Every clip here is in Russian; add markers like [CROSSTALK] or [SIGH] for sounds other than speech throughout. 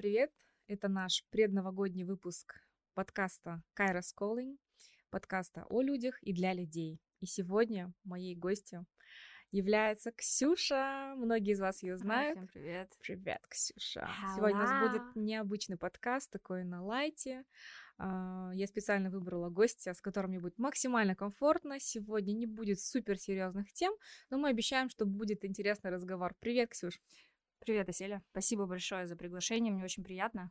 привет! Это наш предновогодний выпуск подкаста Kairos Calling, подкаста о людях и для людей. И сегодня моей гостью является Ксюша. Многие из вас ее знают. Всем привет. Привет, Ксюша. Hello. Сегодня у нас будет необычный подкаст, такой на лайте. А, Я специально выбрала гостя, с которым мне будет максимально комфортно. Сегодня не будет супер серьезных тем, но мы обещаем, что будет интересный разговор. Привет, Ксюш. Привет, Аселя. Спасибо большое за приглашение, мне очень приятно.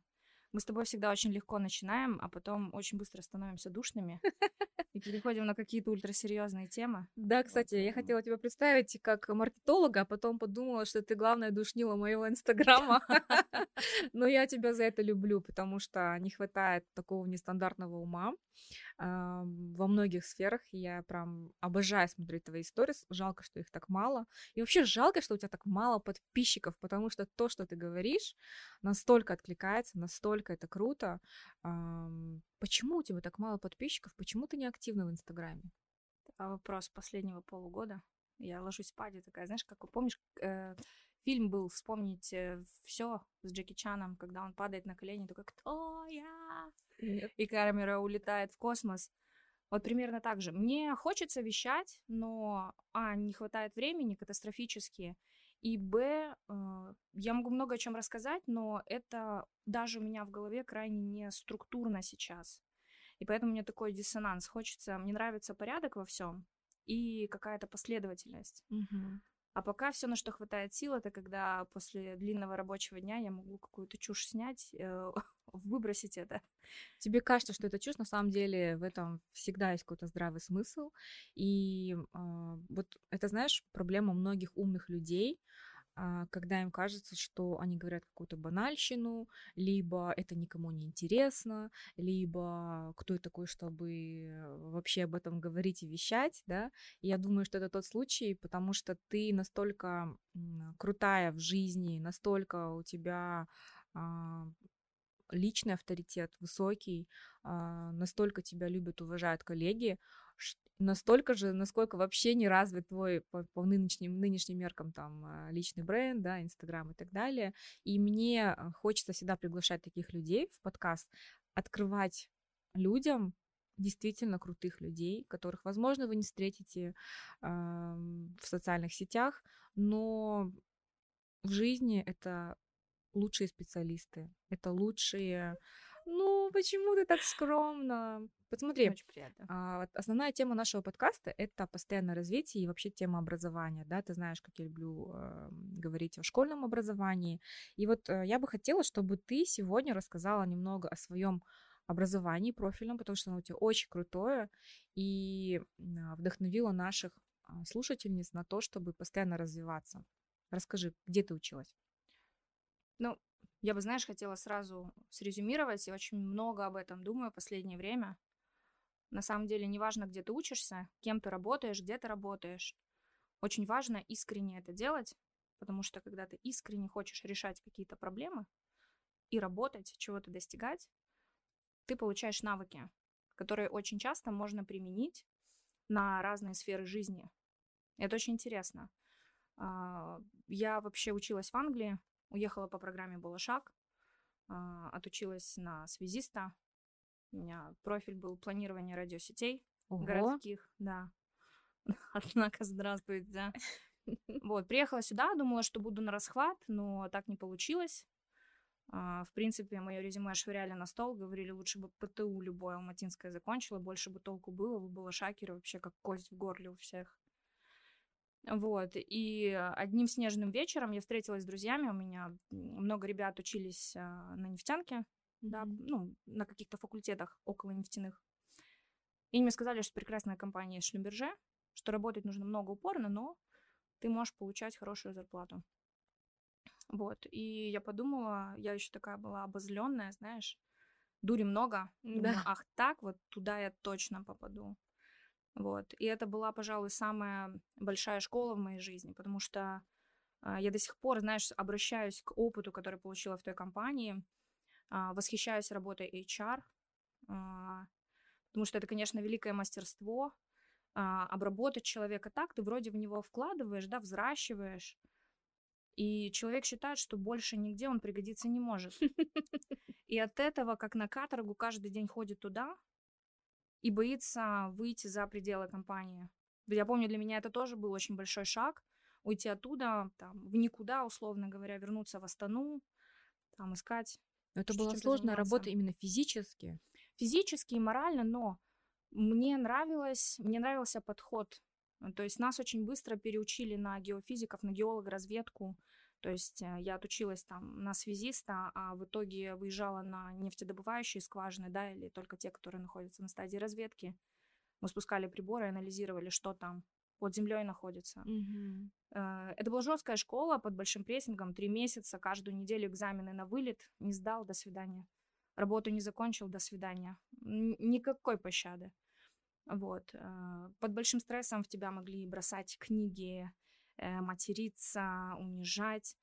Мы с тобой всегда очень легко начинаем, а потом очень быстро становимся душными и переходим на какие-то ультрасерьезные темы. Да, кстати, я хотела тебя представить как маркетолога, а потом подумала, что ты главная душнила моего инстаграма. [LAUGHS] Но я тебя за это люблю, потому что не хватает такого нестандартного ума во многих сферах. Я прям обожаю смотреть твои сторис. Жалко, что их так мало. И вообще жалко, что у тебя так мало подписчиков, потому что то, что ты говоришь, настолько откликается, настолько это круто. Почему у тебя так мало подписчиков? Почему ты не активна в Инстаграме? А вопрос последнего полугода. Я ложусь спать и такая, знаешь, как помнишь, э, фильм был «Вспомнить все с Джеки Чаном, когда он падает на колени, такой «Кто я?» И камера улетает в космос. Вот примерно так же. Мне хочется вещать, но, а, не хватает времени катастрофически, и, б, э, я могу много о чем рассказать, но это даже у меня в голове крайне не структурно сейчас. И поэтому мне такой диссонанс. Хочется, мне нравится порядок во всем и какая-то последовательность. Мгм. А пока все, на что хватает сил, это когда после длинного рабочего дня я могу какую-то чушь снять, э, [LAUGHS] выбросить это. Тебе кажется, что это чушь, на самом деле в этом всегда есть какой-то здравый смысл. И а, вот это, знаешь, проблема многих умных людей, когда им кажется, что они говорят какую-то банальщину, либо это никому не интересно, либо кто я такой, чтобы вообще об этом говорить и вещать, да. И я думаю, что это тот случай, потому что ты настолько крутая в жизни, настолько у тебя а, личный авторитет высокий, а, настолько тебя любят, уважают коллеги, настолько же, насколько вообще не развит твой по, по нынешним, нынешним меркам там а, личный бренд, да, Инстаграм и так далее. И мне а, хочется всегда приглашать таких людей в подкаст, открывать людям действительно крутых людей, которых, возможно, вы не встретите ам, в социальных сетях, но в жизни это лучшие специалисты, это лучшие... Ну, почему ты так скромно? Посмотри, Очень приятно. а, вот основная тема нашего подкаста — это постоянное развитие и вообще тема образования, да, ты знаешь, как я люблю э, говорить о школьном образовании, и вот э, я бы хотела, чтобы ты сегодня рассказала немного о своем образовании профильном, потому что оно у тебя очень крутое, и а, вдохновило наших а, слушательниц на то, чтобы постоянно развиваться. Расскажи, где ты училась? Ну, я бы, знаешь, хотела сразу срезюмировать, и очень много об этом думаю в последнее время. На самом деле, неважно, где ты учишься, кем ты работаешь, где ты работаешь. Очень важно искренне это делать, потому что когда ты искренне хочешь решать какие-то проблемы и работать, чего-то достигать, ты получаешь навыки, которые очень часто можно применить на разные сферы жизни. Это очень интересно. А, Я вообще училась в Англии, уехала по программе «Балашак», а, отучилась на связиста. У меня профиль был планирование радиосетей городских, да. [LAUGHS] Однако, здравствуйте. да. [LAUGHS] Вот, приехала сюда, думала, что буду на расхват, но так не получилось. А, В принципе, мое резюме швыряли на стол, говорили, лучше бы ПТУ любое алматинское закончила, больше бы толку было, вы была шакеры вообще как кость в горле у всех. Вот, и одним снежным вечером я встретилась с друзьями, у меня много ребят учились а, на нефтянке, да, Мгм. ну, на каких-то факультетах около нефтяных. И мне сказали, что прекрасная компания Шлюмберже, что работать нужно много упорно, но ты можешь получать хорошую зарплату. Вот, и я подумала, я еще такая была обозленная, знаешь, дури много. Думаю, Да. Ах так, вот туда я точно попаду. Вот, и это была, пожалуй, самая большая школа в моей жизни, потому что а, я до сих пор, знаешь, обращаюсь к опыту, который получила в той компании, восхищаюсь работой HR, а, потому что это, конечно, великое мастерство, а, обработать человека так, ты вроде в него вкладываешь, да, взращиваешь, И человек считает, что больше нигде он пригодиться не может. И от этого, как на каторгу, каждый день ходит туда и боится выйти за пределы компании. Я помню, для меня это тоже был очень большой шаг. Уйти оттуда, там, в никуда, условно говоря, вернуться в Астану, там, искать. Но это была сложная работа именно физически. Физически и морально, но мне нравилось, мне нравился подход. То есть нас очень быстро переучили на геофизиков, на геолога-разведку. То есть э, я отучилась там на связиста, а в итоге выезжала на нефтедобывающие скважины, да, или только те, которые находятся на стадии разведки. Мы спускали приборы анализировали, что там под землей находится. Угу. Это была жесткая школа под большим прессингом, три месяца, каждую неделю экзамены на вылет, не сдал, до свидания. Работу не закончил, до свидания. Никакой пощады. Вот. Э, под большим стрессом в тебя могли бросать книги, э, материться, унижать.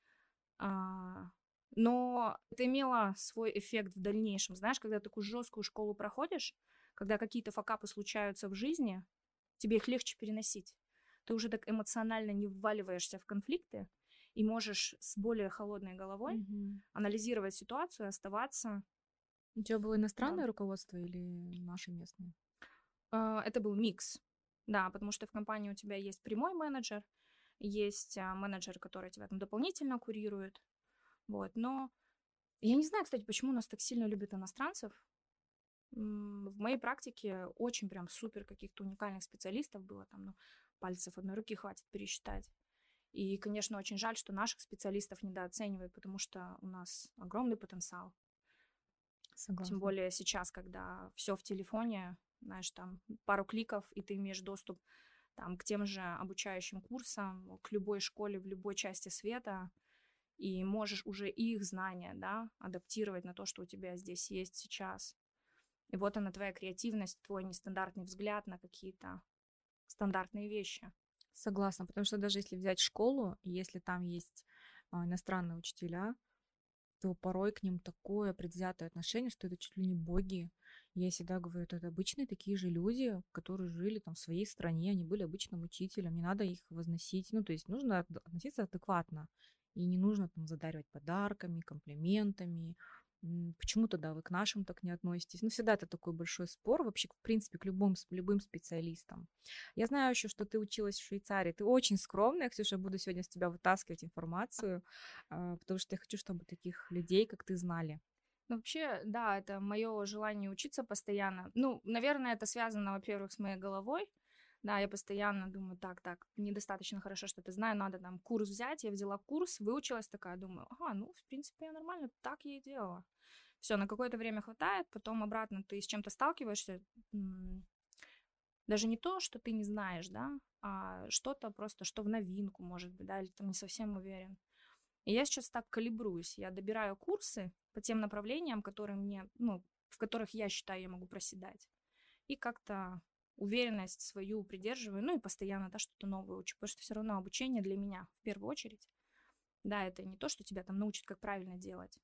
Но это имело свой эффект в дальнейшем. Знаешь, когда такую жесткую школу проходишь, когда какие-то факапы случаются в жизни, тебе их легче переносить. Ты уже так эмоционально не вваливаешься в конфликты и можешь с более холодной головой угу. анализировать ситуацию, оставаться. У тебя было иностранное да. руководство или наше местное? А, это был микс. Да, потому что в компании у тебя есть прямой менеджер, есть а, менеджер, который тебя там дополнительно курирует. Вот, но я не знаю, кстати, почему нас так сильно любят иностранцев. В моей практике очень прям супер каких-то уникальных специалистов было там, ну, пальцев одной руки хватит пересчитать. И, конечно, очень жаль, что наших специалистов недооценивают, потому что у нас огромный потенциал. Согласна. Тем более сейчас, когда все в телефоне, знаешь, там пару кликов, и ты имеешь доступ там, к тем же обучающим курсам, к любой школе в любой части света, и можешь уже их знания, да, адаптировать на то, что у тебя здесь есть сейчас. И вот она, твоя креативность, твой нестандартный взгляд на какие-то стандартные вещи. Согласна, потому что даже если взять школу, если там есть а, иностранные учителя, то порой к ним такое предвзятое отношение, что это чуть ли не боги. Я всегда говорю, это обычные такие же люди, которые жили там в своей стране, они были обычным учителем, не надо их возносить. Ну, то есть нужно относиться адекватно. И не нужно там задаривать подарками, комплиментами, Почему тогда вы к нашим так не относитесь? Ну, всегда это такой большой спор вообще, в принципе, к любым, любым специалистам. Я знаю еще, что ты училась в Швейцарии. Ты очень скромная, Ксюша, буду сегодня с тебя вытаскивать информацию, а, потому что я хочу, чтобы таких людей, как ты, знали. Ну, вообще, да, это мое желание учиться постоянно. Ну, наверное, это связано, во-первых, с моей головой, да, я постоянно думаю, так, так, недостаточно хорошо что-то знаю, надо там курс взять. Я взяла курс, выучилась такая, думаю, ага, ну, в принципе, я нормально так я и делала. Все, на какое-то время хватает, потом обратно ты с чем-то сталкиваешься, даже не то, что ты не знаешь, да, а что-то просто, что в новинку, может быть, да, или там не совсем уверен. И я сейчас так калибруюсь, я добираю курсы по тем направлениям, которые мне, ну, в которых я считаю, я могу проседать. И как-то уверенность свою придерживаю, ну и постоянно, да, что-то новое учу, потому что все равно обучение для меня в первую очередь. Да, это не то, что тебя там научат, как правильно делать,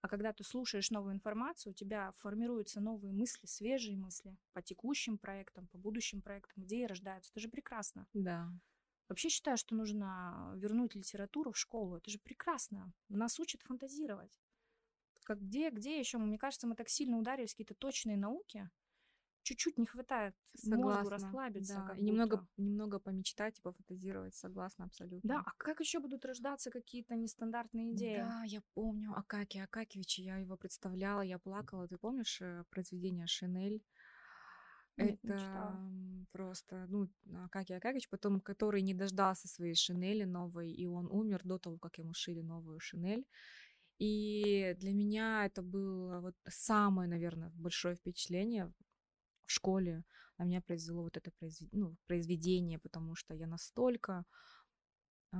а когда ты слушаешь новую информацию, у тебя формируются новые мысли, свежие мысли по текущим проектам, по будущим проектам, идеи рождаются. Это же прекрасно. Да. Вообще считаю, что нужно вернуть литературу в школу. Это же прекрасно. Нас учат фантазировать. Как где, где еще? Мне кажется, мы так сильно ударились в какие-то точные науки, чуть-чуть не хватает согласна, мозгу расслабиться. Да. и немного, немного помечтать и пофантазировать, согласна абсолютно. Да, а как еще будут рождаться какие-то нестандартные идеи? Да, я помню Акаки Акакевича, я его представляла, я плакала. Ты помнишь э, произведение Шинель? Нет, Это просто, ну, Акаки Акакич, потом, который не дождался своей шинели новой, и он умер до того, как ему шили новую шинель. И для меня это было вот самое, наверное, большое впечатление в школе на меня произвело вот это произведение, ну, произведение, потому что я настолько э,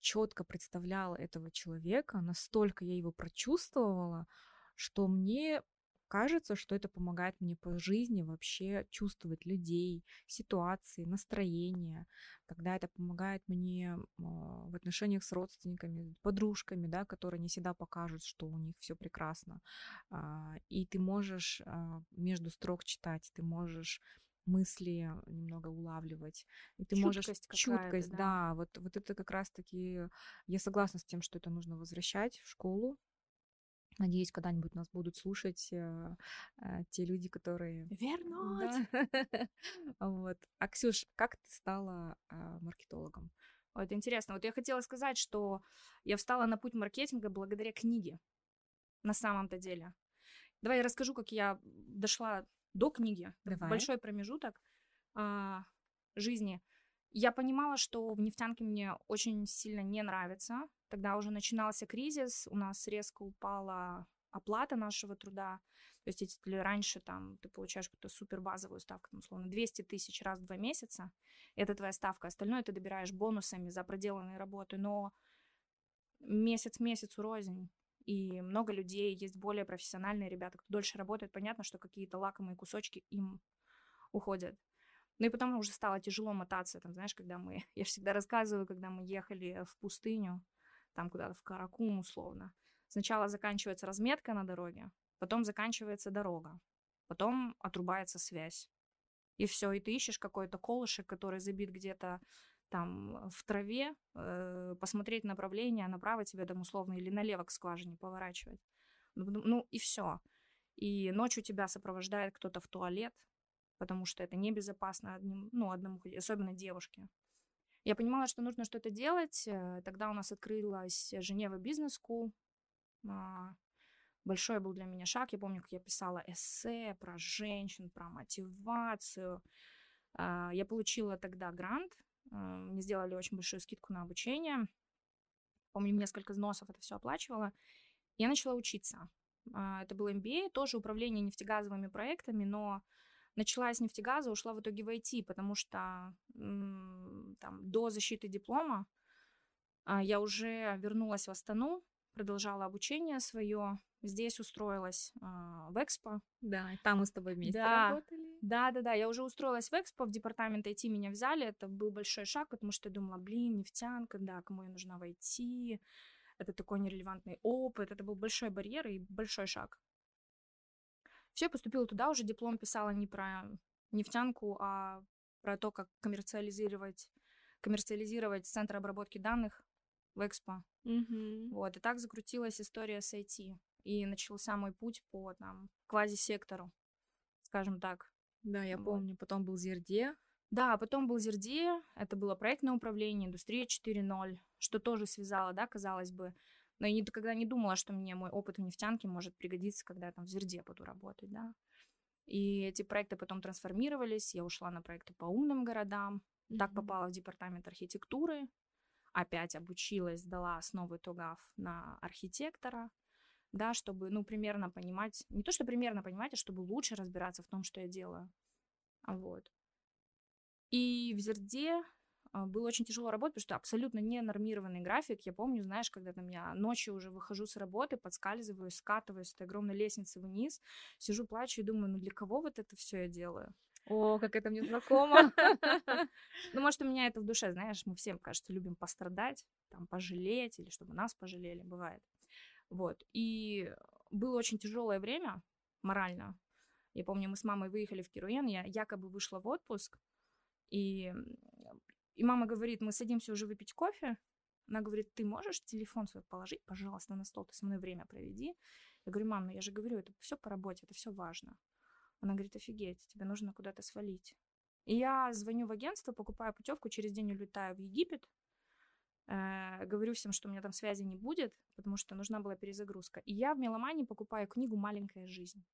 четко представляла этого человека, настолько я его прочувствовала, что мне кажется, что это помогает мне по жизни вообще чувствовать людей, ситуации, настроение, когда это помогает мне а, в отношениях с родственниками, подружками, да, которые не всегда покажут, что у них все прекрасно. А, и ты можешь а, между строк читать, ты можешь мысли немного улавливать. И ты Чуткость можешь... Чуткость, да. да. Вот, вот это как раз-таки... Я согласна с тем, что это нужно возвращать в школу. Надеюсь, когда-нибудь нас будут слушать э, э, те люди, которые... Вернуть! Да. [LAUGHS] Вот. А, Ксюш, как ты стала а, маркетологом? Это интересно. Вот я хотела сказать, что я встала на путь маркетинга благодаря книге. На самом-то деле. Давай я расскажу, как я дошла до книги. Давай. Большой промежуток а, жизни. Я понимала, что в нефтянке мне очень сильно не нравится. Тогда уже начинался кризис, у нас резко упала оплата нашего труда. То есть если раньше там ты получаешь какую-то супер базовую ставку, там, условно, 200 тысяч раз в два месяца, это твоя ставка, остальное ты добираешь бонусами за проделанные работы, но месяц месяцу рознь. И много людей, есть более профессиональные ребята, кто дольше работает, понятно, что какие-то лакомые кусочки им уходят. Ну и потом уже стало тяжело мотаться, там, знаешь, когда мы, [LAUGHS] я всегда рассказываю, когда мы ехали в пустыню, там куда-то в Каракум условно. Сначала заканчивается разметка на дороге, потом заканчивается дорога, потом отрубается связь. И все, и ты ищешь какой-то колышек, который забит где-то там в траве, э, посмотреть направление, направо тебе там условно или налево к скважине поворачивать. Ну, ну и все. И ночью тебя сопровождает кто-то в туалет, потому что это небезопасно одним, ну, одному, особенно девушке. Я понимала, что нужно что-то делать. э, Тогда у нас открылась Женева бизнес School. А, Большой был для меня шаг. Я помню, как я писала эссе про женщин, про мотивацию. А, Я получила тогда грант. а, Мне сделали очень большую скидку на обучение. Помню, несколько взносов это все оплачивала. Я начала учиться. Это был MBA, тоже управление нефтегазовыми проектами, но начала с нефтегаза, ушла в итоге в IT, потому что там, до защиты диплома а, я уже вернулась в Астану, продолжала обучение свое. Здесь устроилась а, в Экспо. Да, там мы с тобой вместе Да. работали. Да, да, да, я уже устроилась в Экспо, в департамент IT меня взяли. Это был большой шаг, потому что я думала, блин, нефтянка, да, кому я нужна в IT. Это такой нерелевантный опыт. Это был большой барьер и большой шаг. Все, я поступила туда, уже диплом писала не про нефтянку, а про то, как коммерциализировать, коммерциализировать центр обработки данных в Экспо. Мгм. Вот, и так закрутилась история с IT. И начался мой путь по там квазисектору, скажем так. Да, я Вот. помню. Потом был Зерде. Да, потом был Зерде, это было проектное управление, индустрия 4.0, что тоже связало, да, казалось бы. Но я никогда не думала, что мне мой опыт в нефтянке может пригодиться, когда я там в Зерде буду работать, да. И эти проекты потом трансформировались, я ушла на проекты по умным городам, так Мгм. попала в департамент архитектуры, опять обучилась, сдала основы ТОГАФ на архитектора, да, чтобы, ну, примерно понимать, не то, что примерно понимать, а чтобы лучше разбираться в том, что я делаю. Вот. И в Зерде было очень тяжело работать, потому что абсолютно ненормированный график. Я помню, знаешь, когда там я ночью уже выхожу с работы, подскальзываюсь, скатываюсь с этой огромной лестницы вниз, сижу, плачу и думаю, ну для кого вот это все я делаю? О, как это мне знакомо. [LAUGHS] Ну, может, у меня это в душе, знаешь, мы всем, кажется, любим пострадать, там, пожалеть, или чтобы нас пожалели, бывает. Вот. И было очень тяжелое время морально. Я помню, мы с мамой выехали в Кируэн, я якобы вышла в отпуск, и, и мама говорит, мы садимся уже выпить кофе. Она говорит, ты можешь телефон свой положить, пожалуйста, на стол, ты со мной время проведи. Я говорю, мам, ну я же говорю, это все по работе, это все важно. Она говорит, офигеть, тебе нужно куда-то свалить. И я звоню в агентство, покупаю путевку, через день улетаю в Египет. Э, говорю всем, что у меня там связи не будет, потому что нужна была перезагрузка. И я в Меломане покупаю книгу «Маленькая жизнь».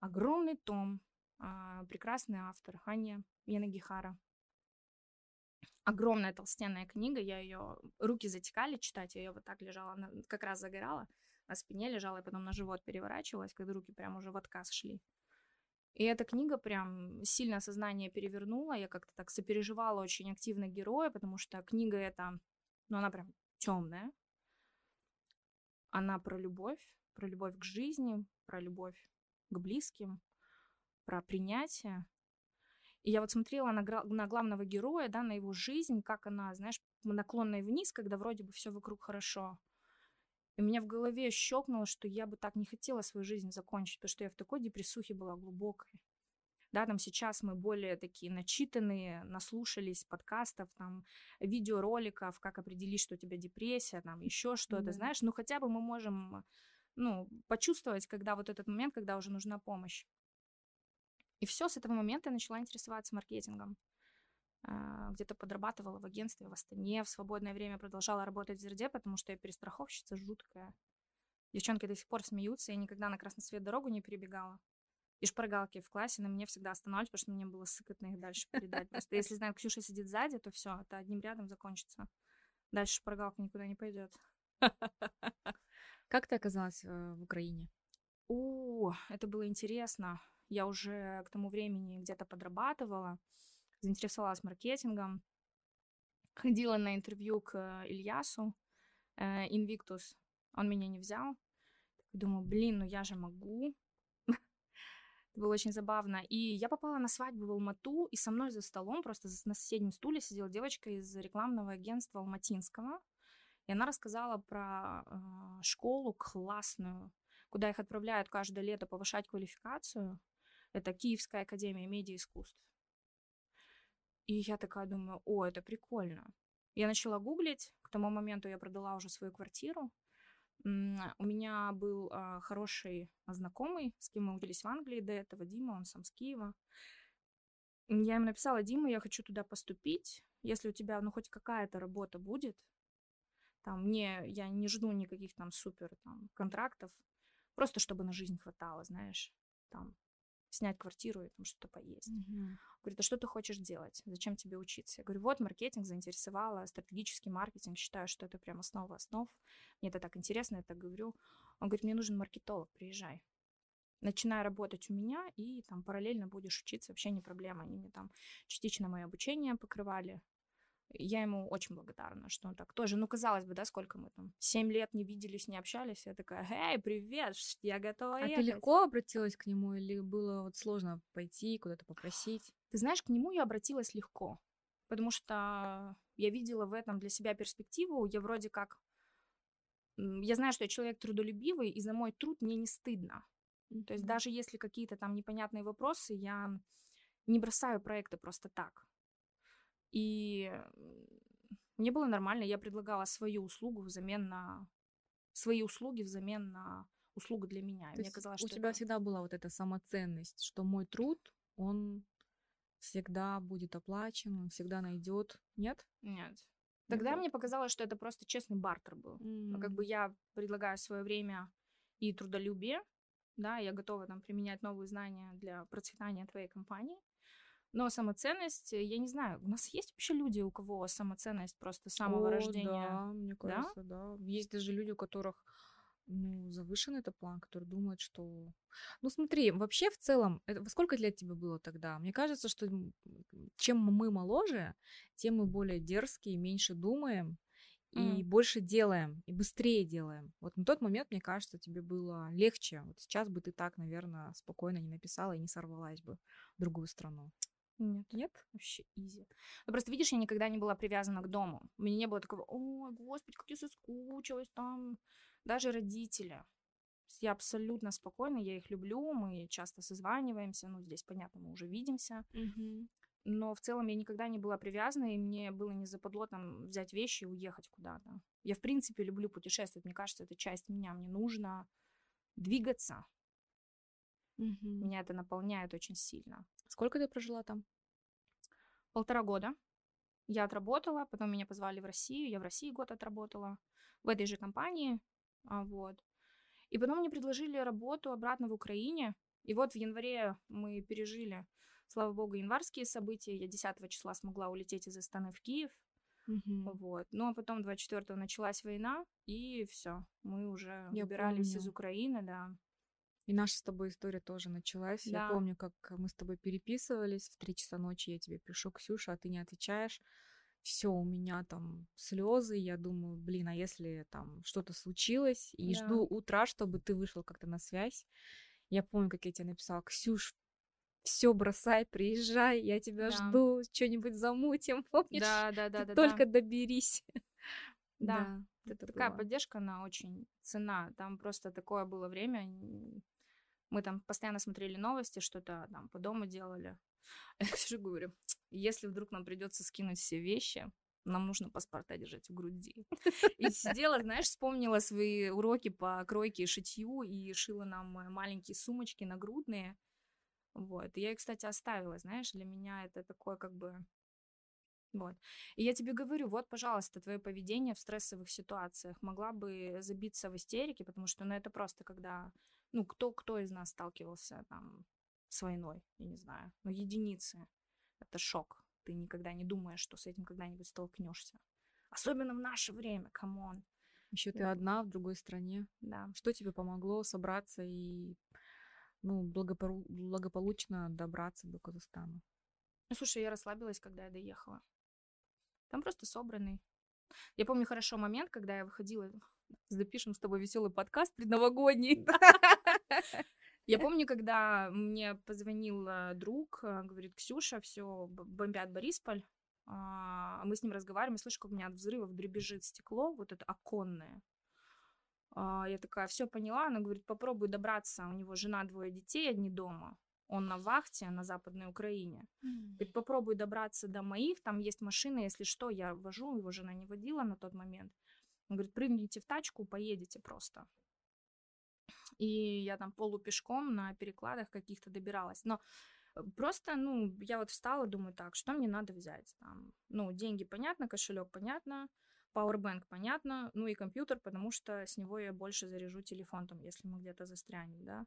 Огромный том, а, прекрасный автор Ханя Янагихара. Огромная толстенная книга, я ее руки затекали читать, я ее вот так лежала, на- как раз загорала, на спине лежала, и потом на живот переворачивалась, когда руки прям уже в отказ шли. И эта книга прям сильно сознание перевернула, я как-то так сопереживала очень активно героя, потому что книга эта, ну она прям темная, она про любовь, про любовь к жизни, про любовь к близким, про принятие. И я вот смотрела на, на главного героя, да, на его жизнь, как она, знаешь, наклонная вниз, когда вроде бы все вокруг хорошо. И меня в голове щелкнуло, что я бы так не хотела свою жизнь закончить, потому что я в такой депрессухе была глубокой. Да, там сейчас мы более такие начитанные, наслушались подкастов, там, видеороликов, как определить, что у тебя депрессия, там, еще что-то, да. знаешь, ну, хотя бы мы можем, ну, почувствовать, когда вот этот момент, когда уже нужна помощь. И все, с этого момента я начала интересоваться маркетингом. А, где-то подрабатывала в агентстве в Астане, в свободное время продолжала работать в Зерде, потому что я перестраховщица жуткая. Девчонки до сих пор смеются, я никогда на красный свет дорогу не перебегала. И шпаргалки в классе на мне всегда останавливались, потому что мне было сыкотно их дальше передать. Просто если знаю, Ксюша сидит сзади, то все, это одним рядом закончится. Дальше шпаргалка никуда не пойдет. Как ты оказалась э, в Украине? О, это было интересно. Я уже к тому времени где-то подрабатывала, заинтересовалась маркетингом, ходила на интервью к Ильясу, э, Invictus. Он меня не взял. Думаю, блин, ну я же могу. [LAUGHS] Это было очень забавно. И я попала на свадьбу в Алмату, и со мной за столом, просто на соседнем стуле сидела девочка из рекламного агентства Алматинского. И она рассказала про э, школу классную, куда их отправляют каждое лето повышать квалификацию. Это Киевская академия медиаискусств. И я такая думаю, о, это прикольно. Я начала гуглить. К тому моменту я продала уже свою квартиру. У меня был а, хороший знакомый, с кем мы учились в Англии до этого, Дима, он сам с Киева. Я ему написала, Дима, я хочу туда поступить. Если у тебя, ну, хоть какая-то работа будет, там, мне, я не жду никаких там супер там контрактов, просто чтобы на жизнь хватало, знаешь, там, снять квартиру и там что-то поесть. Mm-hmm. Говорит, а что ты хочешь делать? Зачем тебе учиться? Я говорю, вот маркетинг заинтересовала, стратегический маркетинг, считаю, что это прям основа основ. Мне это так интересно, я так говорю. Он говорит, мне нужен маркетолог, приезжай. Начинай работать у меня, и там параллельно будешь учиться, вообще не проблема. Они мне там частично мое обучение покрывали, я ему очень благодарна, что он так тоже, ну, казалось бы, да, сколько мы там, семь лет не виделись, не общались, я такая, эй, привет, я готова А ехать. ты легко обратилась к нему или было вот сложно пойти куда-то попросить? Ты знаешь, к нему я обратилась легко, потому что я видела в этом для себя перспективу, я вроде как, я знаю, что я человек трудолюбивый, и за мой труд мне не стыдно. Mm-hmm. То есть даже если какие-то там непонятные вопросы, я не бросаю проекты просто так. И мне было нормально, я предлагала свою услугу взамен на свои услуги взамен на услугу для меня. То мне казалось, у что тебя это... всегда была вот эта самоценность, что мой труд, он всегда будет оплачен, он всегда найдет. Нет? Нет. Тогда Нет. мне показалось, что это просто честный бартер был. Mm. Как бы я предлагаю свое время и трудолюбие, да, я готова там применять новые знания для процветания твоей компании. Но самоценность, э, я не знаю, у нас есть вообще люди, у кого самоценность просто с самого О, рождения? Да, мне кажется, да? да. Есть даже люди, у которых ну, завышенный это план, которые думают, что... Ну, смотри, вообще в целом, это... сколько лет тебе было тогда? Мне кажется, что чем мы моложе, тем мы более дерзкие, меньше думаем, и mm. больше делаем, и быстрее делаем. Вот на тот момент, мне кажется, тебе было легче. Вот сейчас бы ты так, наверное, спокойно не написала и не сорвалась бы в другую страну. Нет. Нет? Вообще изи. Ну, просто, видишь, я никогда не была привязана к дому. У меня не было такого, ой, господи, как я соскучилась там. Даже родители. Я абсолютно спокойна, я их люблю, мы часто созваниваемся, ну, здесь, понятно, мы уже видимся. Угу. Но в целом я никогда не была привязана, и мне было не западло там взять вещи и уехать куда-то. Я, в принципе, люблю путешествовать, мне кажется, это часть меня, мне нужно двигаться. Угу. Меня это наполняет очень сильно. Сколько ты прожила там? Полтора года. Я отработала, потом меня позвали в Россию, я в России год отработала, в этой же компании, а, вот. И потом мне предложили работу обратно в Украине, и вот в январе мы пережили, слава богу, январские события, я 10 числа смогла улететь из Астаны в Киев, Угу. Вот. Ну а потом 24-го началась война, и все. Мы уже Я выбирались помню. из Украины, да. И наша с тобой история тоже началась. Да. Я помню, как мы с тобой переписывались. В три часа ночи я тебе пишу, Ксюша, а ты не отвечаешь. Все, у меня там слезы. Я думаю, блин, а если там что-то случилось? И да. жду утра, чтобы ты вышел как-то на связь. Я помню, как я тебе написала, Ксюш, все бросай, приезжай, я тебя да. жду, что-нибудь замутим, [LAUGHS] помнишь? Да, да, да, да. Только да. доберись. [LAUGHS] Да. да. Это такая было. поддержка, она очень цена. Там просто такое было время, Мы там постоянно смотрели новости, что-то там по дому делали. [LAUGHS] Я Ксюше говорю, если вдруг нам придется скинуть все вещи, нам нужно паспорта держать в груди. И сидела, знаешь, вспомнила свои уроки по кройке и шитью и шила нам маленькие сумочки нагрудные. Вот. И я их, кстати, оставила, знаешь, для меня это такое как бы... Вот. И я тебе говорю, вот, пожалуйста, твое поведение в стрессовых ситуациях могла бы забиться в истерике, потому что, ну, это просто когда, ну, кто, кто из нас сталкивался там с войной, я не знаю, ну, единицы. Это шок. Ты никогда не думаешь, что с этим когда-нибудь столкнешься. Особенно в наше время, come on. Еще ты одна в другой стране. Да. Что тебе помогло собраться и ну, благопору... благополучно добраться до Казахстана? Ну, слушай, я расслабилась, когда я доехала. Там просто собранный. Я помню хорошо момент, когда я выходила, запишем с тобой веселый подкаст предновогодний. [LAUGHS] Я помню, когда мне позвонил э, друг, э, говорит, Ксюша, все, бомбят Борисполь. А мы с ним разговариваем, и слышу, как у меня от взрывов дребезжит стекло, вот это оконное. А, я такая, все поняла. Она говорит, попробуй добраться. У него жена, двое детей, одни дома. Он на вахте на Западной Украине. Mm. Говорит, попробуй добраться до моих, там есть машина, если что, я вожу, его жена не водила на тот момент. Он говорит, прыгните в тачку, поедете просто. И я там полупешком на перекладах каких-то добиралась. Но э, просто, ну, я вот встала, думаю, так, что мне надо взять? Там, ну, деньги понятно, кошелек понятно, Powerbank понятно, ну и компьютер, потому что с него я больше заряжу телефон, там, если мы где-то застрянем, да.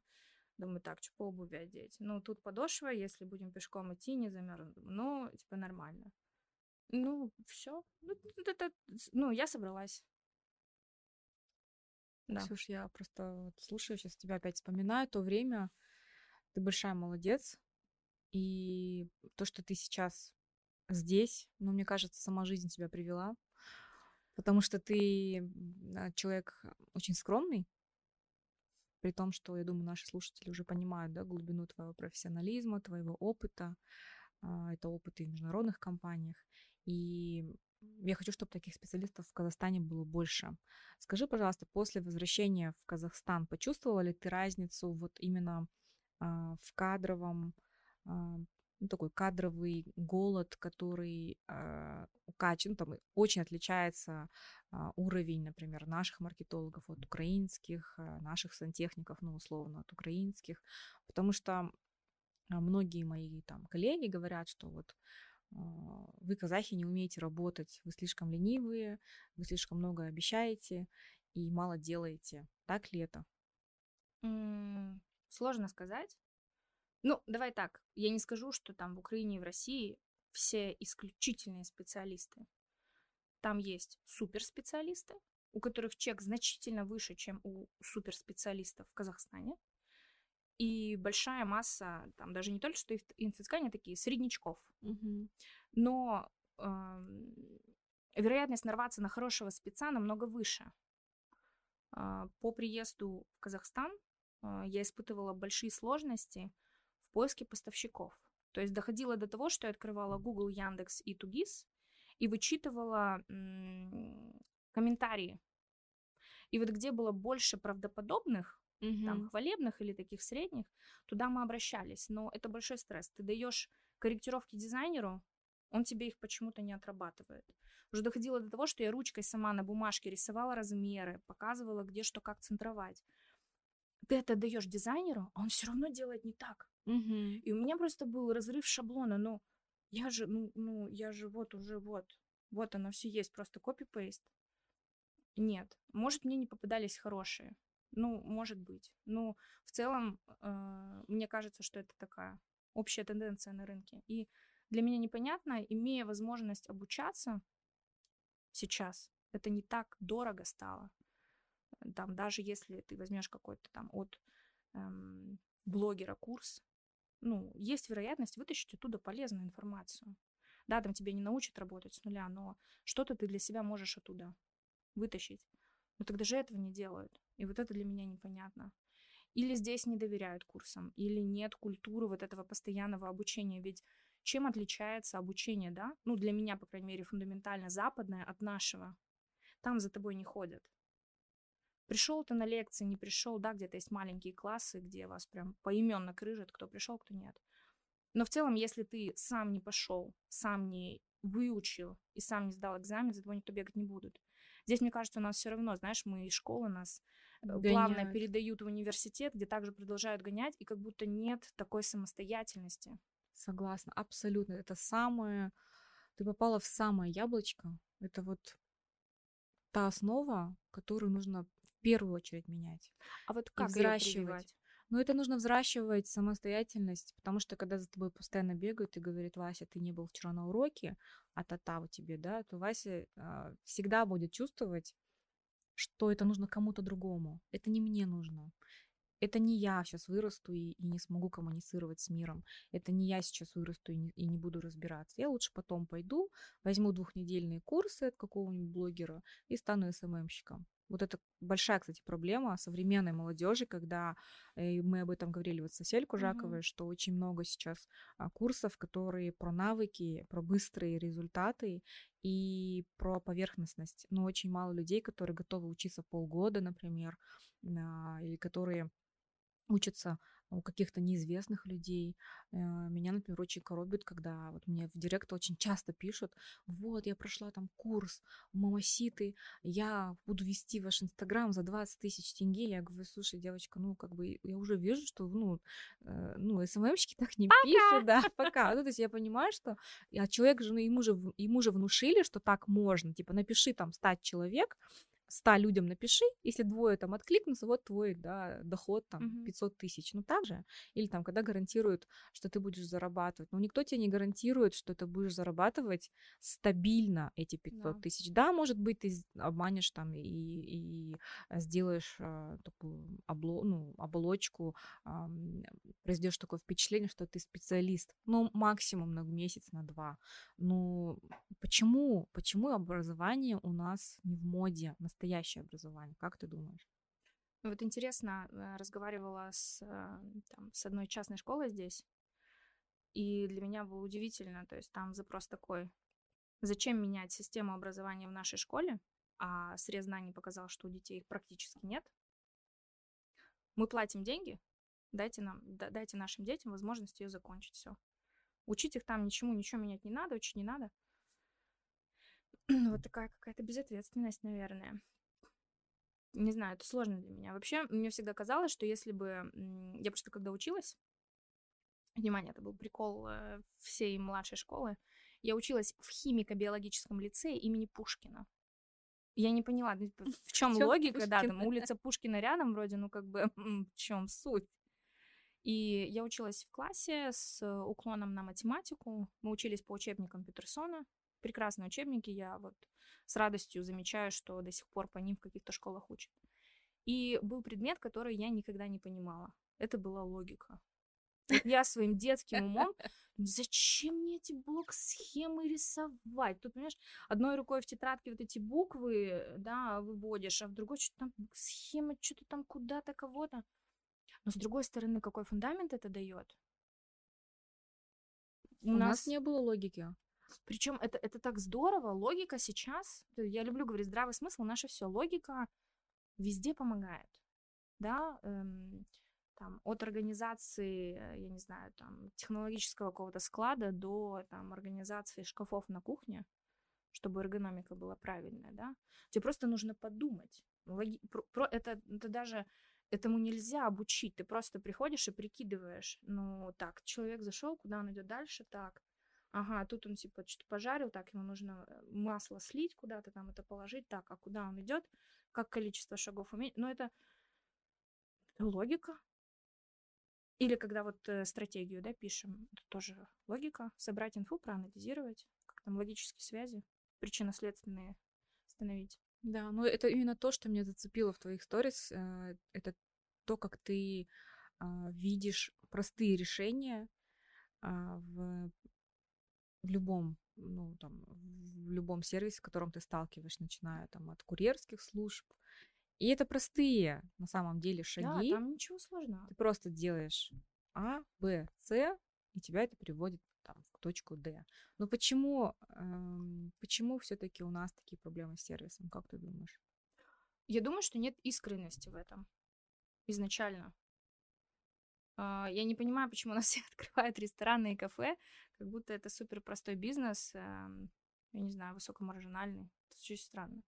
Думаю, так, что по обуви одеть? Ну, тут подошва, если будем пешком идти, не замерзнем. Ну, типа, нормально. Ну, все. Ну, это, ну, я собралась. Да. Ксюш, я просто вот слушаю сейчас тебя опять вспоминаю то время. Ты большая молодец. И то, что ты сейчас здесь, ну, мне кажется, сама жизнь тебя привела. Потому что ты человек очень скромный, при том, что, я думаю, наши слушатели уже понимают да, глубину твоего профессионализма, твоего опыта. А, это опыт и в международных компаниях. И я хочу, чтобы таких специалистов в Казахстане было больше. Скажи, пожалуйста, после возвращения в Казахстан почувствовала ли ты разницу вот именно а, в кадровом, а, ну, такой кадровый голод, который а, укачан, ну, там очень отличается а, уровень, например, наших маркетологов от украинских, а, наших сантехников, ну, условно, от украинских, потому что а, многие мои там коллеги говорят, что вот вы, казахи, не умеете работать, вы слишком ленивые, вы слишком много обещаете и мало делаете. Так ли это? Сложно сказать. Ну, давай так, я не скажу, что там в Украине и в России все исключительные специалисты. Там есть суперспециалисты, у которых чек значительно выше, чем у суперспециалистов в Казахстане. И большая масса, там даже не только что инфискания, такие среднячков. Угу. Но э, вероятность нарваться на хорошего спеца намного выше. Э, по приезду в Казахстан э, я испытывала большие сложности в поиске поставщиков. То есть доходило до того, что я открывала Google, Яндекс и Тугис и вычитывала м- комментарии. И вот где было больше правдоподобных, угу. там хвалебных или таких средних, туда мы обращались. Но это большой стресс. Ты даешь корректировки дизайнеру, он тебе их почему-то не отрабатывает. Уже доходило до того, что я ручкой сама на бумажке рисовала размеры, показывала, где что как центровать. Ты это даешь дизайнеру, а он все равно делает не так. Угу. И у меня просто был разрыв шаблона. Ну, я же, ну, ну, я же вот уже вот. Вот оно все есть, просто копи-пейст. Нет. Может, мне не попадались хорошие. Ну, может быть. Ну, в целом, э, мне кажется, что это такая общая тенденция на рынке. И для меня непонятно, имея возможность обучаться сейчас, это не так дорого стало. Там, даже если ты возьмешь какой-то там от эм, блогера курс, ну, есть вероятность вытащить оттуда полезную информацию. Да, там тебе не научат работать с нуля, но что-то ты для себя можешь оттуда вытащить. Но тогда же этого не делают. И вот это для меня непонятно. Или здесь не доверяют курсам, или нет культуры вот этого постоянного обучения. Ведь чем отличается обучение, да? Ну, для меня, по крайней мере, фундаментально западное от нашего. Там за тобой не ходят. Пришел ты на лекции, не пришел, да, где-то есть маленькие классы, где вас прям поименно крыжат, кто пришел, кто нет. Но в целом, если ты сам не пошел, сам не выучил и сам не сдал экзамен, за тобой никто бегать не будут. Здесь, мне кажется, у нас все равно, знаешь, мы из школы нас э, Гоняют. плавно передают в университет, где также продолжают гонять, и как будто нет такой самостоятельности. Согласна, абсолютно. Это самое... Ты попала в самое яблочко. Это вот та основа, которую нужно в первую очередь менять. А вот как взращивать? Но это нужно взращивать самостоятельность, потому что когда за тобой постоянно бегают и говорят, Вася, ты не был вчера на уроке, а та-та у тебе, да, то Вася э, всегда будет чувствовать, что это нужно кому-то другому. Это не мне нужно это не я сейчас вырасту и, и не смогу коммуницировать с миром. Это не я сейчас вырасту и не, и не буду разбираться. Я лучше потом пойду, возьму двухнедельные курсы от какого-нибудь блогера и стану СММщиком. Вот это большая, кстати, проблема современной молодежи, когда э, мы об этом говорили вот с Сосель Кужаковой, mm-hmm. что очень много сейчас а, курсов, которые про навыки, про быстрые результаты и про поверхностность. Но очень мало людей, которые готовы учиться полгода, например, или которые учатся у каких-то неизвестных людей. Э, меня, например, очень коробит, когда вот мне в директ очень часто пишут, вот, я прошла там курс Мамаситы, я буду вести ваш Инстаграм за 20 тысяч тенге. Я говорю, слушай, девочка, ну, как бы я уже вижу, что, ну, э, ну, СММщики так не пока. пишут, да, пока. Ну, то есть я понимаю, что а человек же, ну, ему же, ему же внушили, что так можно, типа, напиши там стать человек, 100 людям напиши, если двое там откликнутся, вот твой, да, доход там 500 тысяч. Ну, так же. Или там, когда гарантируют, что ты будешь зарабатывать. Но никто тебе не гарантирует, что ты будешь зарабатывать стабильно эти 500 да. тысяч. Да, может быть, ты обманешь там и, и сделаешь а, такую обло, ну, оболочку, а, произведешь такое впечатление, что ты специалист. Ну, максимум на месяц, на два. Ну, почему? Почему образование у нас не в моде? Настоящее образование. Как ты думаешь? Вот интересно, э, разговаривала с, э, там, с одной частной школой здесь, и для меня было удивительно, то есть там запрос такой, зачем менять систему образования в нашей школе, а срез знаний показал, что у детей их практически нет. Мы платим деньги, дайте нам, дайте нашим детям возможность ее закончить, все. Учить их там ничему, ничего менять не надо, учить не надо. Вот такая какая-то безответственность, наверное. Не знаю, это сложно для меня. Вообще, мне всегда казалось, что если бы... Я просто когда училась, внимание, это был прикол э, всей младшей школы, я училась в химико-биологическом лицее имени Пушкина. Я не поняла, ну, типа, в чем логика, да, там улица Пушкина рядом вроде, ну как бы [LAUGHS] в чем суть. И я училась в классе с уклоном на математику. Мы учились по учебникам Петерсона прекрасные учебники, я вот с радостью замечаю, что до сих пор по ним в каких-то школах учат. И был предмет, который я никогда не понимала. Это была логика. Я своим детским умом, зачем мне эти блок-схемы рисовать? Тут, понимаешь, одной рукой в тетрадке вот эти буквы, да, выводишь, а в другой что-то там схема, что-то там куда-то кого-то. Но с другой стороны, какой фундамент это дает? У, У нас... нас не было логики. Причем это, это так здорово, логика сейчас, я люблю говорить здравый смысл, наше все, логика везде помогает, да, эм, там, от организации, я не знаю, там, технологического какого-то склада до, там, организации шкафов на кухне, чтобы эргономика была правильная, да, тебе просто нужно подумать, Логи... про, про... Это, это даже этому нельзя обучить. Ты просто приходишь и прикидываешь. Ну, так, человек зашел, куда он идет дальше, так. Ага, тут он типа что-то пожарил, так, ему нужно э, масло слить куда-то, там это положить, так, а куда он идет, как количество шагов уметь. Но это, это логика. Или когда вот э, стратегию, да, пишем, это тоже логика. Собрать инфу, проанализировать, как там логические связи, причинно-следственные установить. Да, ну это именно то, что меня зацепило в твоих сторис. Э, это то, как ты а, видишь простые решения а, в в любом, ну, там, в любом сервисе, с которым ты сталкиваешь, начиная там от курьерских служб. И это простые, на самом деле, шаги. Да, там ничего сложного. Ты просто делаешь А, Б, С, и тебя это приводит там, в точку Д. Но почему, эм, почему все-таки у нас такие проблемы с сервисом, как ты думаешь? Я думаю, что нет искренности в этом изначально. А, я не понимаю, почему у нас [LAUGHS] все открывают рестораны и кафе, как будто это супер простой бизнес, эм, я не знаю, высокомаржинальный. Это очень странно.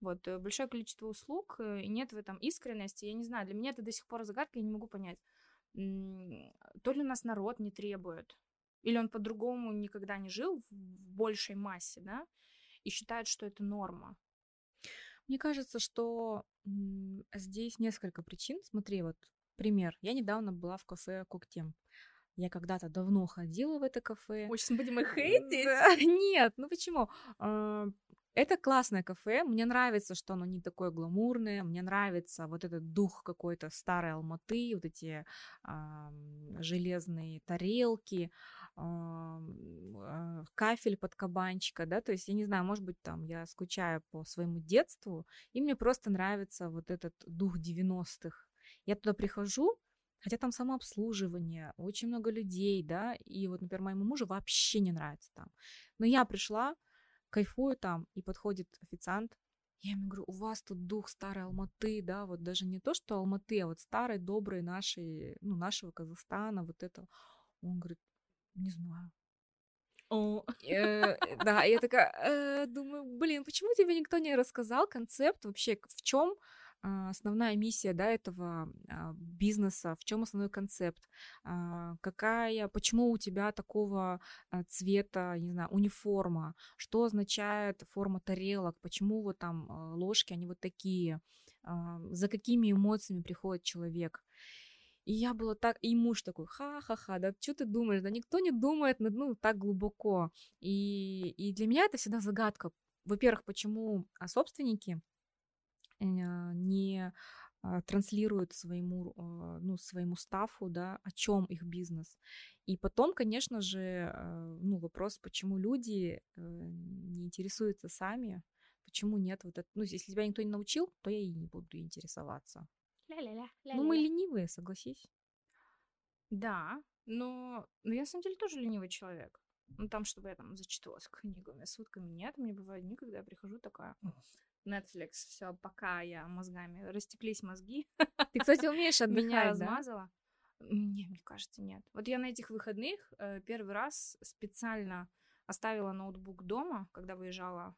Вот, э, большое количество услуг, э, и нет в этом искренности. Я не знаю, для меня это до сих пор загадка, я не могу понять. То ли у нас народ не требует, или он по-другому никогда не жил в большей массе, да, и считает, что это норма. Мне кажется, что здесь несколько причин. Смотри, вот пример. Я недавно была в кафе Коктем. Я когда-то давно ходила в это кафе. Ой, сейчас будем их хейтить? [LAUGHS] Нет, ну почему? А, это классное кафе, мне нравится, что оно не такое гламурное, мне нравится вот этот дух какой-то старой Алматы, вот эти а, железные тарелки, а, а, кафель под кабанчика, да, то есть я не знаю, может быть, там я скучаю по своему детству, и мне просто нравится вот этот дух 90-х. Я туда прихожу, Хотя там самообслуживание, очень много людей, да, и вот, например, моему мужу вообще не нравится там. Но я пришла, кайфую там, и подходит официант, я ему говорю, у вас тут дух старой Алматы, да, вот даже не то, что Алматы, а вот старой, доброй нашей, ну, нашего Казахстана, вот это. Он говорит, не знаю. О. Э, да, я такая э, думаю, блин, почему тебе никто не рассказал концепт вообще, в чем основная миссия да, этого а, бизнеса, в чем основной концепт, а, какая, почему у тебя такого цвета, не знаю, униформа, что означает форма тарелок, почему вот там ложки, они вот такие, за какими эмоциями приходит человек. И я была так, и муж такой, ха-ха-ха, да что ты думаешь, да никто не думает, ну, так глубоко. И, и для меня это всегда загадка. Во-первых, почему собственники не а, транслируют своему, а, ну, своему стафу, да, о чем их бизнес. И потом, конечно же, а, ну, вопрос, почему люди э, не интересуются сами, почему нет вот это, ну, если тебя никто не научил, то я и не буду интересоваться. Ля-ля-ля. Ну, мы ленивые, согласись. Да, но, но я на самом деле тоже ленивый человек. Ну, там, чтобы я там зачитывалась книгами, сутками нет. Мне бывает дни, когда я прихожу такая, Netflix, все, пока я мозгами, растеклись мозги. Ты, кстати, умеешь [LAUGHS] отдыхать, Меня размазала. Не, мне кажется, нет. Вот я на этих выходных э, первый раз специально оставила ноутбук дома, когда выезжала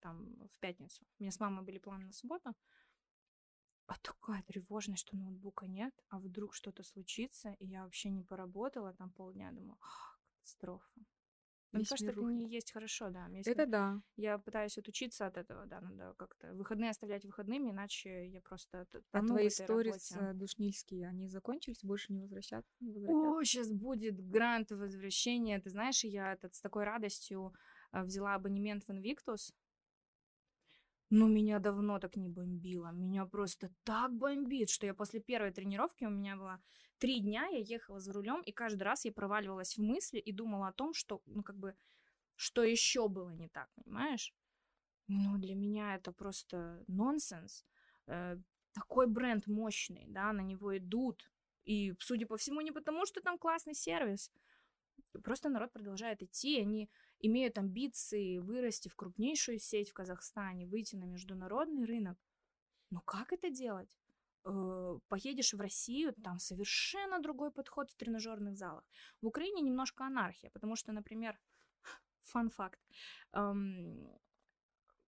там в пятницу. У меня с мамой были планы на субботу. А такая тревожность, что ноутбука нет, а вдруг что-то случится, и я вообще не поработала там полдня, думаю, катастрофа. Мне кажется, это не есть хорошо, да. Если это да. Я пытаюсь отучиться от этого, да, надо как-то выходные оставлять выходными, иначе я просто А твои истории с э, Душнильские, они закончились, больше не возвращат? Не О, сейчас будет грант возвращения. Ты знаешь, я этот, с такой радостью э, взяла абонемент в Invictus, ну, меня давно так не бомбило. Меня просто так бомбит, что я после первой тренировки, у меня было три дня, я ехала за рулем, и каждый раз я проваливалась в мысли и думала о том, что, ну, как бы, что еще было не так, понимаешь? Ну, для меня это просто нонсенс. Э, такой бренд мощный, да, на него идут. И, судя по всему, не потому, что там классный сервис. Просто народ продолжает идти, они имеют амбиции вырасти в крупнейшую сеть в Казахстане, выйти на международный рынок. Но как это делать? Э, поедешь в Россию, там совершенно другой подход в тренажерных залах. В Украине немножко анархия, потому что, например, [LAUGHS] фан-факт, эм,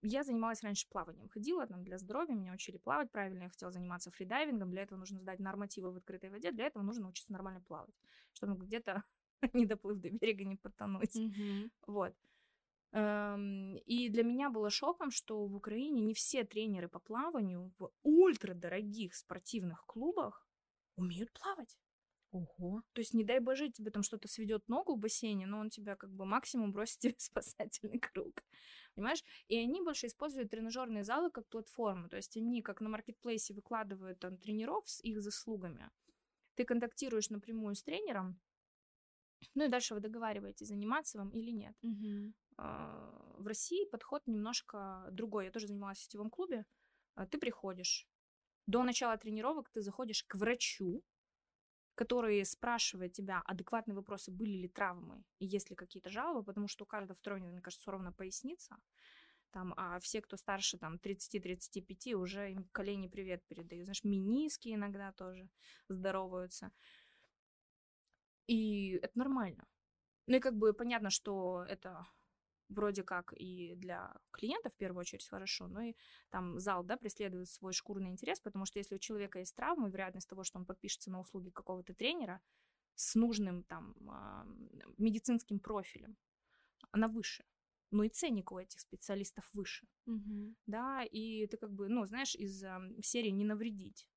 я занималась раньше плаванием, ходила там для здоровья, меня учили плавать правильно, я хотела заниматься фридайвингом, для этого нужно сдать нормативы в открытой воде, для этого нужно учиться нормально плавать, чтобы где-то [LAUGHS] не доплыв до берега, не потонуть. Mm-hmm. Вот. Эм, и для меня было шоком, что в Украине не все тренеры по плаванию в ультрадорогих спортивных клубах умеют плавать. Ого. То есть, не дай боже, тебе там что-то сведет ногу в бассейне, но он тебя как бы максимум бросит тебе в спасательный круг. Понимаешь? И они больше используют тренажерные залы как платформу. То есть они как на маркетплейсе выкладывают там тренеров с их заслугами. Ты контактируешь напрямую с тренером, ну и дальше вы договариваетесь, заниматься вам или нет. Угу. В России подход немножко другой. Я тоже занималась в сетевом клубе. А, ты приходишь. До начала тренировок ты заходишь к врачу, который спрашивает тебя адекватные вопросы, были ли травмы и есть ли какие-то жалобы, потому что у каждого второго, мне кажется, ровно поясница. там, а все, кто старше там 30-35, уже им колени привет передают. Знаешь, миниски иногда тоже здороваются. И это нормально. Ну и как бы понятно, что это вроде как и для клиента в первую очередь хорошо, но и там зал, да, преследует свой шкурный интерес, потому что если у человека есть травмы, вероятность того, что он подпишется на услуги какого-то тренера с нужным там а, медицинским профилем, она выше. Но и ценник у этих специалистов выше, Мгм. да, и ты как бы, ну, знаешь, из а, серии «не навредить».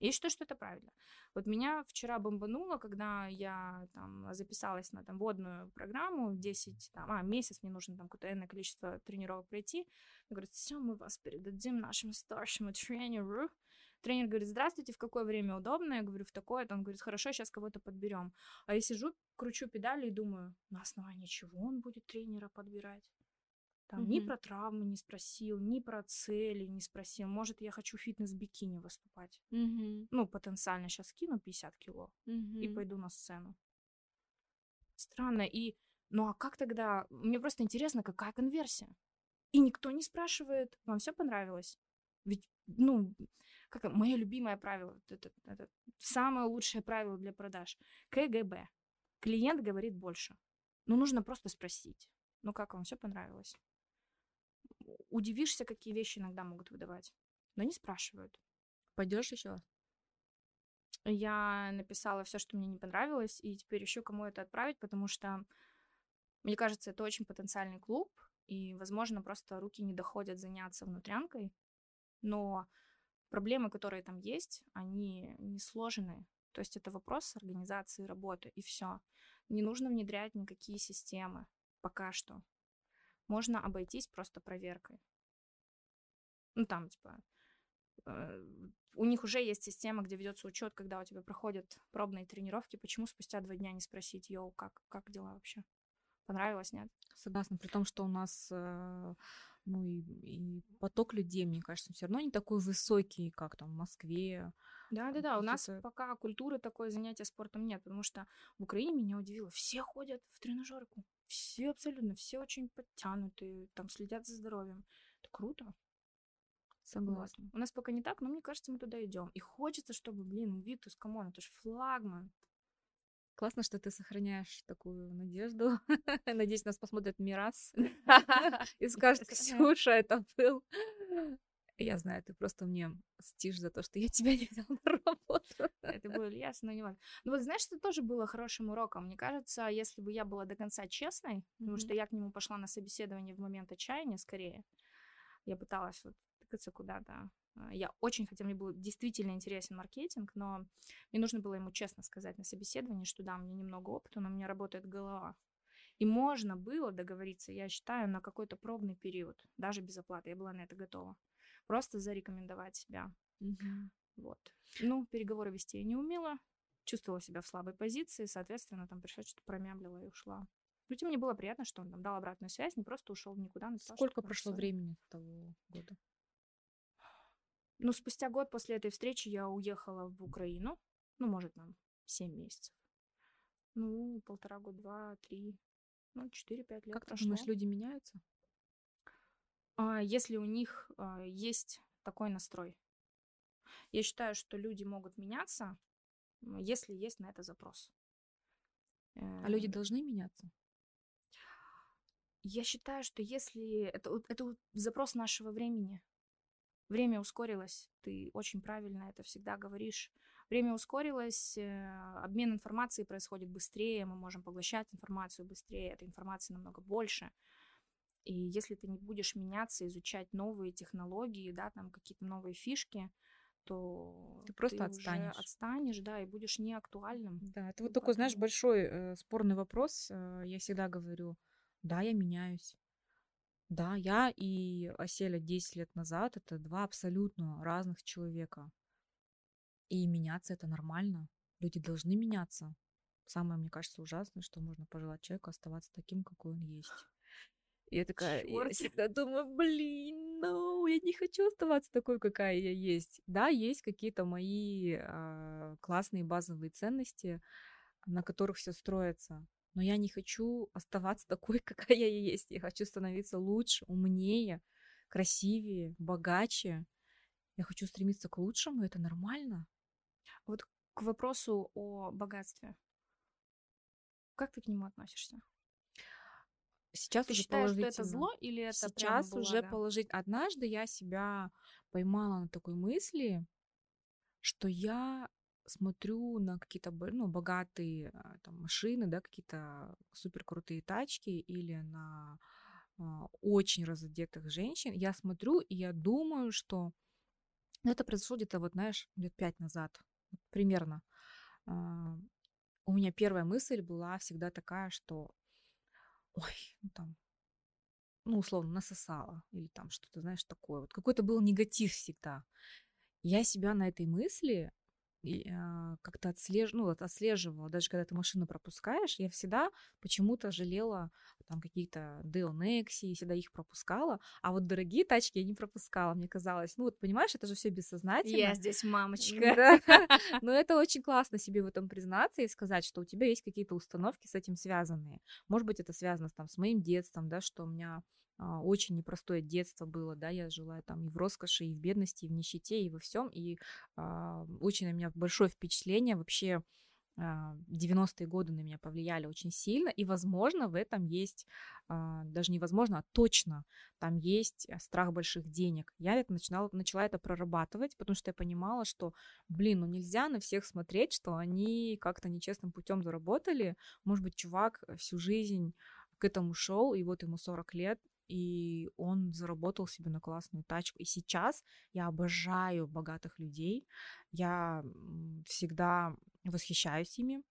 Я считаю, что это правильно. Вот меня вчера бомбануло, когда я там записалась на там водную программу, 10, там, а, месяц мне нужно там какое-то энное количество тренировок пройти. Мне говорят, все, мы вас передадим нашему старшему тренеру. Тренер говорит, здравствуйте, в какое время удобно? Я говорю, в такое-то. Он говорит, хорошо, сейчас кого-то подберем. А я сижу, кручу педали и думаю, на основании чего он будет тренера подбирать? Там ни Мгм. про травмы не спросил, ни про цели не спросил. Может, я хочу фитнес-бикини выступать. Мгм. Ну, потенциально сейчас скину 50 кило и Мгм. пойду на сцену. Странно. И, ну а как тогда? Мне просто интересно, какая конверсия? И никто не спрашивает, вам все понравилось? Ведь, ну, как мое любимое правило, это, это самое лучшее правило для продаж. КГБ. Клиент говорит больше. Ну, нужно просто спросить. Ну, как вам все понравилось? Удивишься, какие вещи иногда могут выдавать. Но не спрашивают. Пойдешь еще? Я написала все, что мне не понравилось, и теперь ищу, кому это отправить, потому что, мне кажется, это очень потенциальный клуб, и, возможно, просто руки не доходят заняться внутрянкой, но проблемы, которые там есть, они не сложные. То есть это вопрос организации работы, и все. Не нужно внедрять никакие системы пока что. Можно обойтись просто проверкой. Ну, там, типа, э, у них уже есть система, где ведется учет, когда у тебя проходят пробные тренировки. Почему спустя два дня не спросить, йоу, как, как дела вообще? Понравилось, нет? Согласна, при том, что у нас э, ну и, и поток людей, мне кажется, все равно не такой высокий, как там в Москве. Да, да, да. У нас пока культуры такой занятия спортом нет, потому что в Украине меня удивило. Все ходят в тренажерку. Все абсолютно, все очень подтянутые, там следят за здоровьем. Это круто. Согласна. У нас пока не так, но мне кажется, мы туда идем. И хочется, чтобы, блин, Invictus, come on, это же флагман. Классно, что ты сохраняешь такую надежду. [LAUGHS] Надеюсь, нас посмотрит Мирас [LAUGHS] [LAUGHS] и скажет, Ксюша, это был. Я знаю, ты просто мне мстишь за то, что я [LAUGHS] тебя не взяла на работу. Это был Ильяс, но не важно. Ну вот знаешь, это тоже было хорошим уроком. Мне кажется, если бы я была до конца честной, потому Мгм. что я к нему пошла на собеседование в момент отчаяния скорее, я пыталась вот тыкаться куда-то. А, Я очень хотела, мне был действительно интересен маркетинг, но мне нужно было ему честно сказать на собеседовании, что да, мне немного опыта, но у меня работает голова. И можно было договориться, я считаю, на какой-то пробный период, даже без оплаты. Я была на это готова. Просто зарекомендовать себя. Вот. Ну, переговоры вести я не умела, чувствовала себя в слабой позиции, соответственно, там пришлось что-то промямлила и ушла. Но тем мне было приятно, что он там дал обратную связь, не просто ушел никуда. написал, Сколько прошло времени с того года? Ну, спустя год после этой встречи я уехала в Украину. Ну, может, там, 7 месяцев. Ну, полтора года, два, три, ну, четыре-пять лет Как ты прошло. думаешь, люди меняются? А, если у них а, есть такой настрой. Я считаю, что люди могут меняться, если есть на это запрос. А люди Э, должны меняться? Я считаю, что если... Это, это запрос нашего времени. Время ускорилось. Ты очень правильно это всегда говоришь. Время ускорилось, э, обмен информацией происходит быстрее, мы можем поглощать информацию быстрее, этой информации намного больше. И если ты не будешь меняться, изучать новые технологии, да, там какие-то новые фишки, то Ты просто уже отстанешь. отстанешь, да, и будешь неактуальным. Да, это вот такой, знаешь, большой э, спорный вопрос. Э, я всегда говорю, да, я меняюсь. Да, я и Оселя 10 лет назад это два абсолютно разных человека. И меняться это нормально. Люди должны меняться. Самое, мне кажется, ужасное, что можно пожелать человеку оставаться таким, какой он есть. Я такая, я всегда думаю, блин, ну, я не хочу оставаться такой, какая я есть. Да, есть какие-то мои а, классные базовые ценности, на которых все строится. но я не хочу оставаться такой, [LAUGHS] какая я есть. Я хочу становиться лучше, умнее, красивее, богаче. Я хочу стремиться к лучшему, это нормально. Вот к вопросу о богатстве. Как ты к нему относишься? Сейчас ты уже считаешь, что это зло или это Сейчас уже положить. Однажды я себя поймала на такой мысли, что я смотрю на какие-то ну, богатые а, там, машины, да, какие-то супер крутые тачки или на а, очень разодетых женщин. Я смотрю и я думаю, что ну, это произошло где-то, вот знаешь, лет пять назад, примерно. А, у меня первая мысль была всегда такая, что ой, ну там, ну, условно, насосала или там что-то, знаешь, такое. Вот какой-то был негатив всегда. Я себя на этой мысли как-то отслеж... ну, отслеживала, даже когда ты машину пропускаешь, я всегда почему-то жалела там какие-то Deo Nexi, всегда их пропускала, а вот дорогие тачки я не пропускала, мне казалось. Ну вот, понимаешь, это же все бессознательно. Я здесь мамочка. [LAUGHS] Но это очень классно себе в этом признаться и сказать, что у тебя есть какие-то установки с этим связанные. Может быть, это связано там, с моим детством, да, что у меня а, очень непростое детство было, да, я жила там и в роскоши, и в бедности, и в нищете, и во всем, и а, очень на меня большое впечатление вообще 90-е а, годы на меня повлияли очень сильно, и, возможно, в этом есть, а, даже невозможно, а точно, там есть страх больших денег. Я это начинала, начала это прорабатывать, потому что я понимала, что, блин, ну нельзя на всех смотреть, что они как-то нечестным путем заработали. Может быть, чувак всю жизнь к этому шел, и вот ему 40 лет, и он заработал себе на классную тачку. И сейчас я обожаю богатых людей, я всегда восхищаюсь ими.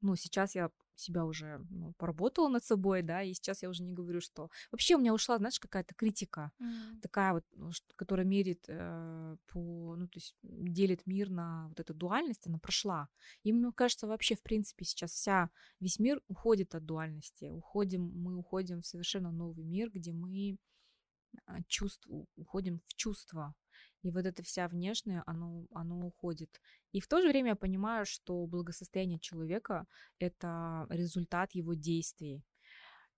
Ну, сейчас я себя уже ну, поработала над собой, да, и сейчас я уже не говорю, что... Вообще у меня ушла, знаешь, какая-то критика, mm. такая вот, ну, которая мерит э, по... Ну, то есть делит мир на вот эту дуальность, она прошла. И мне кажется, вообще, в принципе, сейчас вся, весь мир уходит от дуальности. Уходим, мы уходим в совершенно новый мир, где мы чувств, уходим в чувства, и вот это вся внешнее, оно, оно уходит. И в то же время я понимаю, что благосостояние человека — это результат его действий.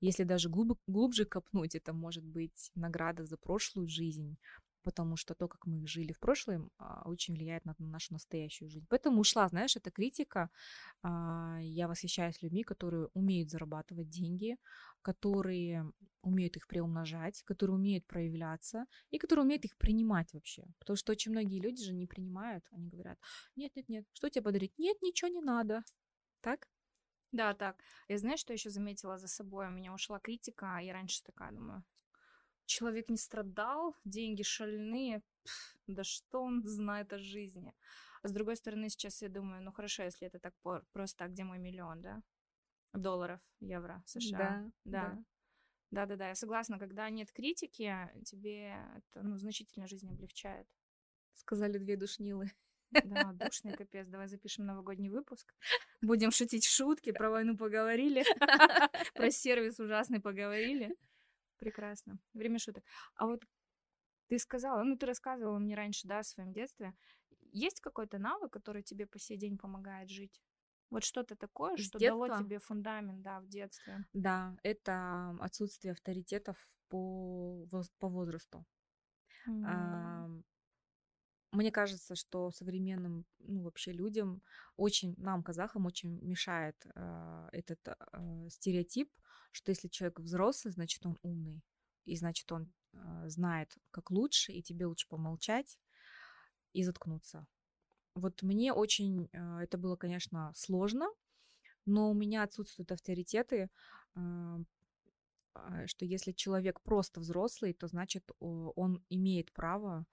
Если даже глуб, глубже копнуть, это может быть награда за прошлую жизнь, потому что то, как мы жили в прошлом, а, очень влияет на нашу настоящую жизнь. Поэтому ушла, знаешь, эта критика. А, я восхищаюсь людьми, которые умеют зарабатывать деньги, которые умеют их приумножать, которые умеют проявляться и которые умеют их принимать вообще. Потому что очень многие люди же не принимают. Они говорят, нет, нет, нет, что тебе подарить? Нет, ничего не надо. Так? Да, так. Я знаешь, что еще заметила за собой? У меня ушла критика, я раньше такая думаю, человек не страдал, деньги шальные, Пф, да что он знает о жизни. А с другой стороны, сейчас я думаю, ну хорошо, если это так просто, а где мой миллион, да? Долларов, евро, США. Да, да. Да, да, да, я согласна, когда нет критики, тебе это ну, значительно жизнь облегчает. Сказали две душнилы. Да, душный капец. Давай запишем новогодний выпуск. Будем шутить шутки, про войну поговорили, [LAUGHS] про сервис ужасный поговорили. Прекрасно. Время шуток. А вот ты сказала, ну ты рассказывала мне раньше, да, о своем детстве. Есть какой-то навык, который тебе по сей день помогает жить? Вот что-то такое, С что детства? дало тебе фундамент, да, в детстве. Да, это отсутствие авторитетов по, по возрасту. М, А, Мне кажется, что современным, ну, вообще людям очень, нам, казахам, очень мешает а, этот а, стереотип, что если человек взрослый, значит, он умный, и значит, он а, знает, как лучше, и тебе лучше помолчать и заткнуться. Вот мне очень а, это было, конечно, сложно, но у меня отсутствуют авторитеты, а, что если человек просто взрослый, то значит он имеет право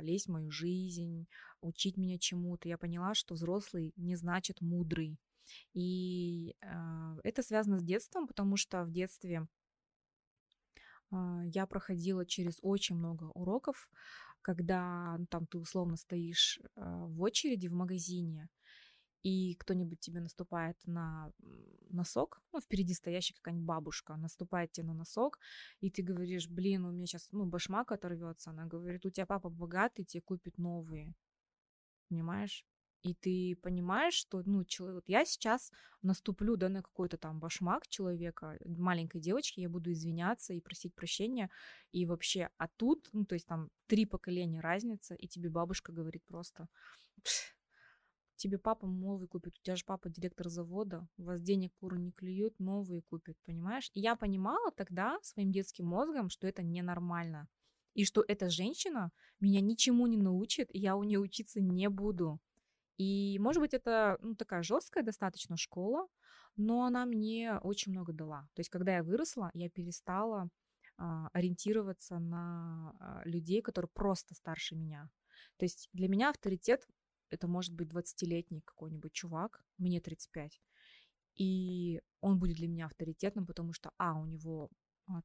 лезть в мою жизнь, учить меня чему-то. Я поняла, что взрослый не значит мудрый. И а, это связано с детством, потому что в детстве а, я проходила через очень много уроков, когда ну, там ты условно стоишь а, в очереди в магазине, и кто-нибудь тебе наступает на носок, ну, впереди стоящая какая-нибудь бабушка наступает тебе на носок, и ты говоришь, блин, у меня сейчас, ну, башмак оторвется, она говорит, у тебя папа богатый, тебе купит новые, понимаешь? И ты понимаешь, что, ну, человек, вот я сейчас наступлю, да, на какой-то там башмак человека, маленькой девочки, я буду извиняться и просить прощения, и вообще, а тут, ну, то есть там три поколения разница, и тебе бабушка говорит просто, тебе папа новый купит, у тебя же папа директор завода, у вас денег куры не клюют, новые купят, понимаешь? И я понимала тогда своим детским мозгом, что это ненормально, и что эта женщина меня ничему не научит, и я у нее учиться не буду. И, может быть, это ну, такая жесткая достаточно школа, но она мне очень много дала. То есть, когда я выросла, я перестала а, ориентироваться на а, людей, которые просто старше меня. То есть для меня авторитет это может быть 20-летний какой-нибудь чувак, мне 35. И он будет для меня авторитетным, потому что, а, у него а,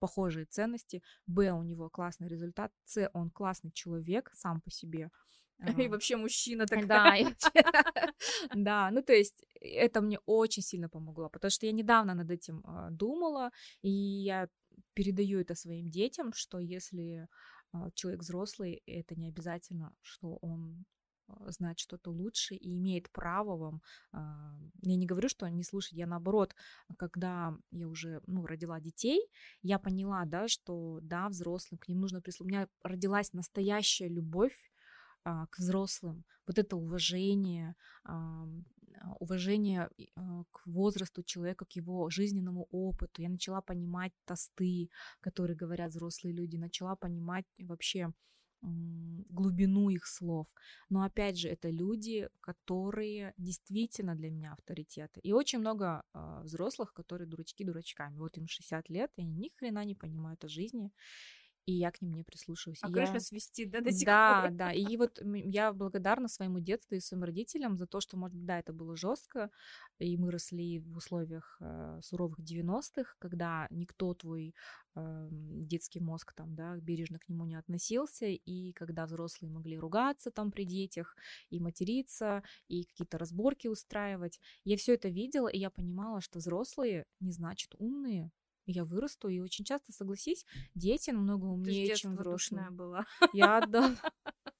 похожие ценности, б, у него классный результат, с, он классный человек сам по себе, и вообще мужчина такая. Да, [LAUGHS] да, ну то есть это мне очень сильно помогло, потому что я недавно над этим а, думала, и я передаю это своим детям, что если а, человек взрослый, это не обязательно, что он а, знает что-то лучше и имеет право вам. Я не говорю, что не слушать, я наоборот, когда я уже ну, родила детей, я поняла, да, что да, взрослым к ним нужно прислушаться. У меня родилась настоящая любовь а, к взрослым, вот это уважение, а, уважение а, к возрасту человека, к его жизненному опыту. Я начала понимать тосты, которые говорят взрослые люди, начала понимать вообще глубину их слов. Но опять же, это люди, которые действительно для меня авторитеты. И очень много взрослых, которые дурачки дурачками. Вот им 60 лет, и они ни хрена не понимают о жизни и я к ним не прислушиваюсь. А и крыша я... свистит, да, до сих да, пор? Да, да. И вот я благодарна своему детству и своим родителям за то, что, может быть, да, это было жестко, и мы росли в условиях э, суровых 90-х, когда никто твой э, детский мозг там, да, бережно к нему не относился, и когда взрослые могли ругаться там при детях, и материться, и какие-то разборки устраивать. Я все это видела, и я понимала, что взрослые не значит умные, я вырасту, и очень часто, согласись, дети намного умнее, чем взрослые. была. Я, да. [LAUGHS]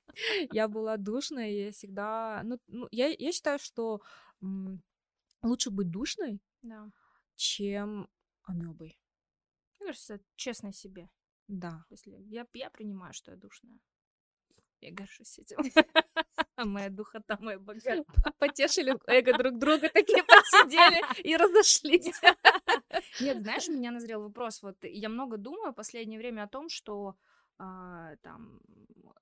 Я была душная, я всегда... Ну, ну я, я считаю, что м, лучше быть душной, да. чем амебой. Мне кажется, честно себе. Да. Если я, я принимаю, что я душная. Я горжусь этим. [LAUGHS] Моя духота, моя богатство. Потешили [LAUGHS] эго друг друга, такие посидели и разошлись. [LAUGHS] Нет, знаешь, у меня назрел вопрос. Вот я много думаю в последнее время о том, что а, там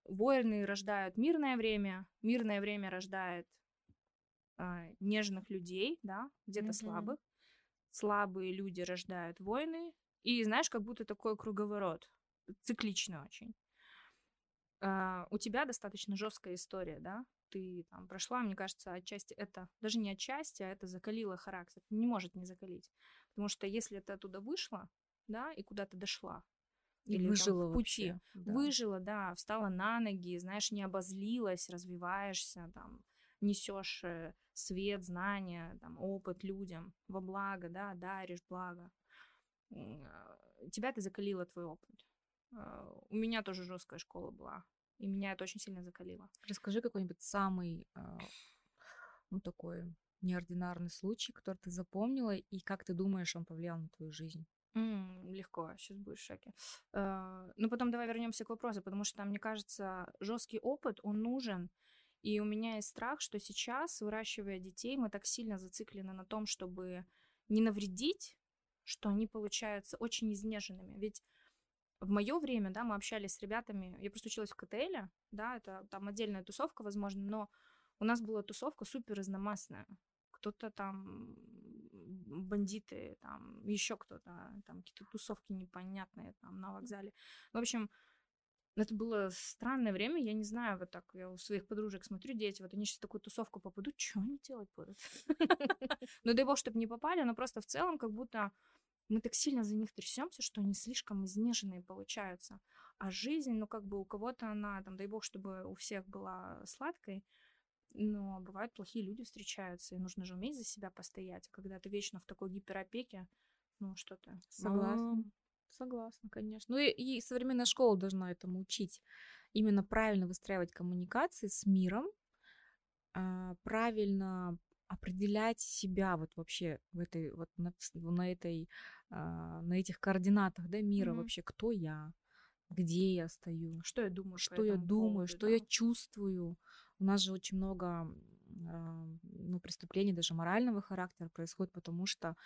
войны рождают мирное время, мирное время рождает а, нежных людей, да, где-то mm-hmm. слабых. Слабые люди рождают войны. И знаешь, как будто такой круговорот. Циклично очень. Uh, у тебя достаточно жесткая история, да? Ты там прошла, мне кажется, отчасти это, даже не отчасти, а это закалило характер. Не может не закалить. Потому что если ты оттуда вышла, да, и куда-то дошла, и или выжила там, в пути, вообще, да. выжила, да, встала на ноги, знаешь, не обозлилась, развиваешься, там, несешь э, свет, знания, там, опыт людям во благо, да, даришь благо. А, тебя ты закалила твой опыт. А, у меня тоже жесткая школа была, и меня это очень сильно закалило. Расскажи какой-нибудь самый, а, ну, такой неординарный случай, который ты запомнила, и как ты думаешь, он повлиял на твою жизнь? М, легко, сейчас будешь в шоке. Э, ну, потом давай вернемся к вопросу, потому что, мне кажется, жесткий опыт, он нужен. И у меня есть страх, что сейчас, выращивая детей, мы так сильно зациклены на том, чтобы не навредить, что они получаются очень изнеженными. Ведь в мое время, да, мы общались с ребятами, я просто училась в КТЛ, да, это там отдельная тусовка, возможно, но у нас была тусовка супер разномастная кто-то там бандиты, там еще кто-то, там какие-то тусовки непонятные там на вокзале. В общем, это было странное время, я не знаю, вот так я у своих подружек смотрю, дети, вот они сейчас в такую тусовку попадут, что они делать будут? [LAUGHS] Ну дай бог, чтобы не попали, но просто в целом как будто мы так сильно за них трясемся, что они слишком изнеженные получаются. А жизнь, ну как бы у кого-то она, там, дай бог, чтобы у всех была сладкой, но бывают плохие люди встречаются, и нужно же уметь за себя постоять. Когда ты вечно в такой гиперопеке, ну что то Согласна. Согласна, конечно. Ну и, и современная школа должна этому учить. Именно правильно выстраивать коммуникации с миром, а, правильно определять себя вот вообще в этой вот на, на этой а, на этих координатах да мира mm-hmm. вообще кто я где я стою что я думаю что я думаю поводу, что да? я чувствую у нас же очень много ну, преступлений даже морального характера происходит, потому что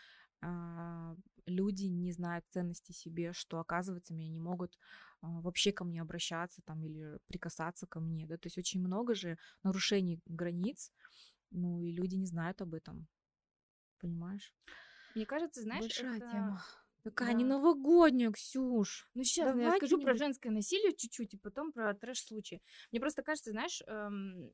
а, люди не знают ценности себе, что, оказывается, меня не могут а, вообще ко мне обращаться там или прикасаться ко мне, да, то есть очень много же нарушений границ, ну, и люди не знают об этом, понимаешь? Мне кажется, знаешь, Большая это... тема. Такая да. не новогодняя, Ксюш. Ну, сейчас я скажу про женское насилие чуть-чуть, и потом про трэш-случаи. Мне просто кажется, знаешь, эм,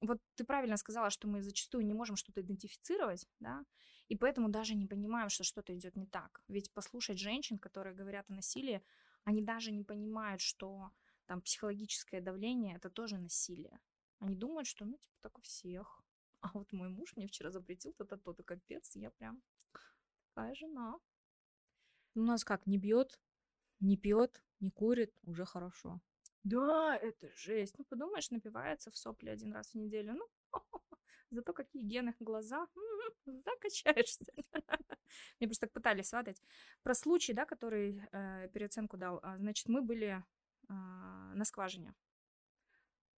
вот ты правильно сказала, что мы зачастую не можем что-то идентифицировать, да, и поэтому даже не понимаем, что что-то идет не так. Ведь послушать женщин, которые говорят о насилии, они даже не понимают, что там психологическое давление это тоже насилие. Они думают, что ну типа так у всех. А вот мой муж мне вчера запретил то-то, то-то, капец, я прям такая жена. У нас как, не бьет, не пьет, не курит, уже хорошо. Да, это жесть. Ну, подумаешь, напивается в сопли один раз в неделю. Ну, [LAUGHS] зато какие гены глаза. [LAUGHS] Закачаешься. [LAUGHS] Мне просто так пытались сватать. Про случай, да, который э, переоценку дал. А, значит, мы были э, на скважине.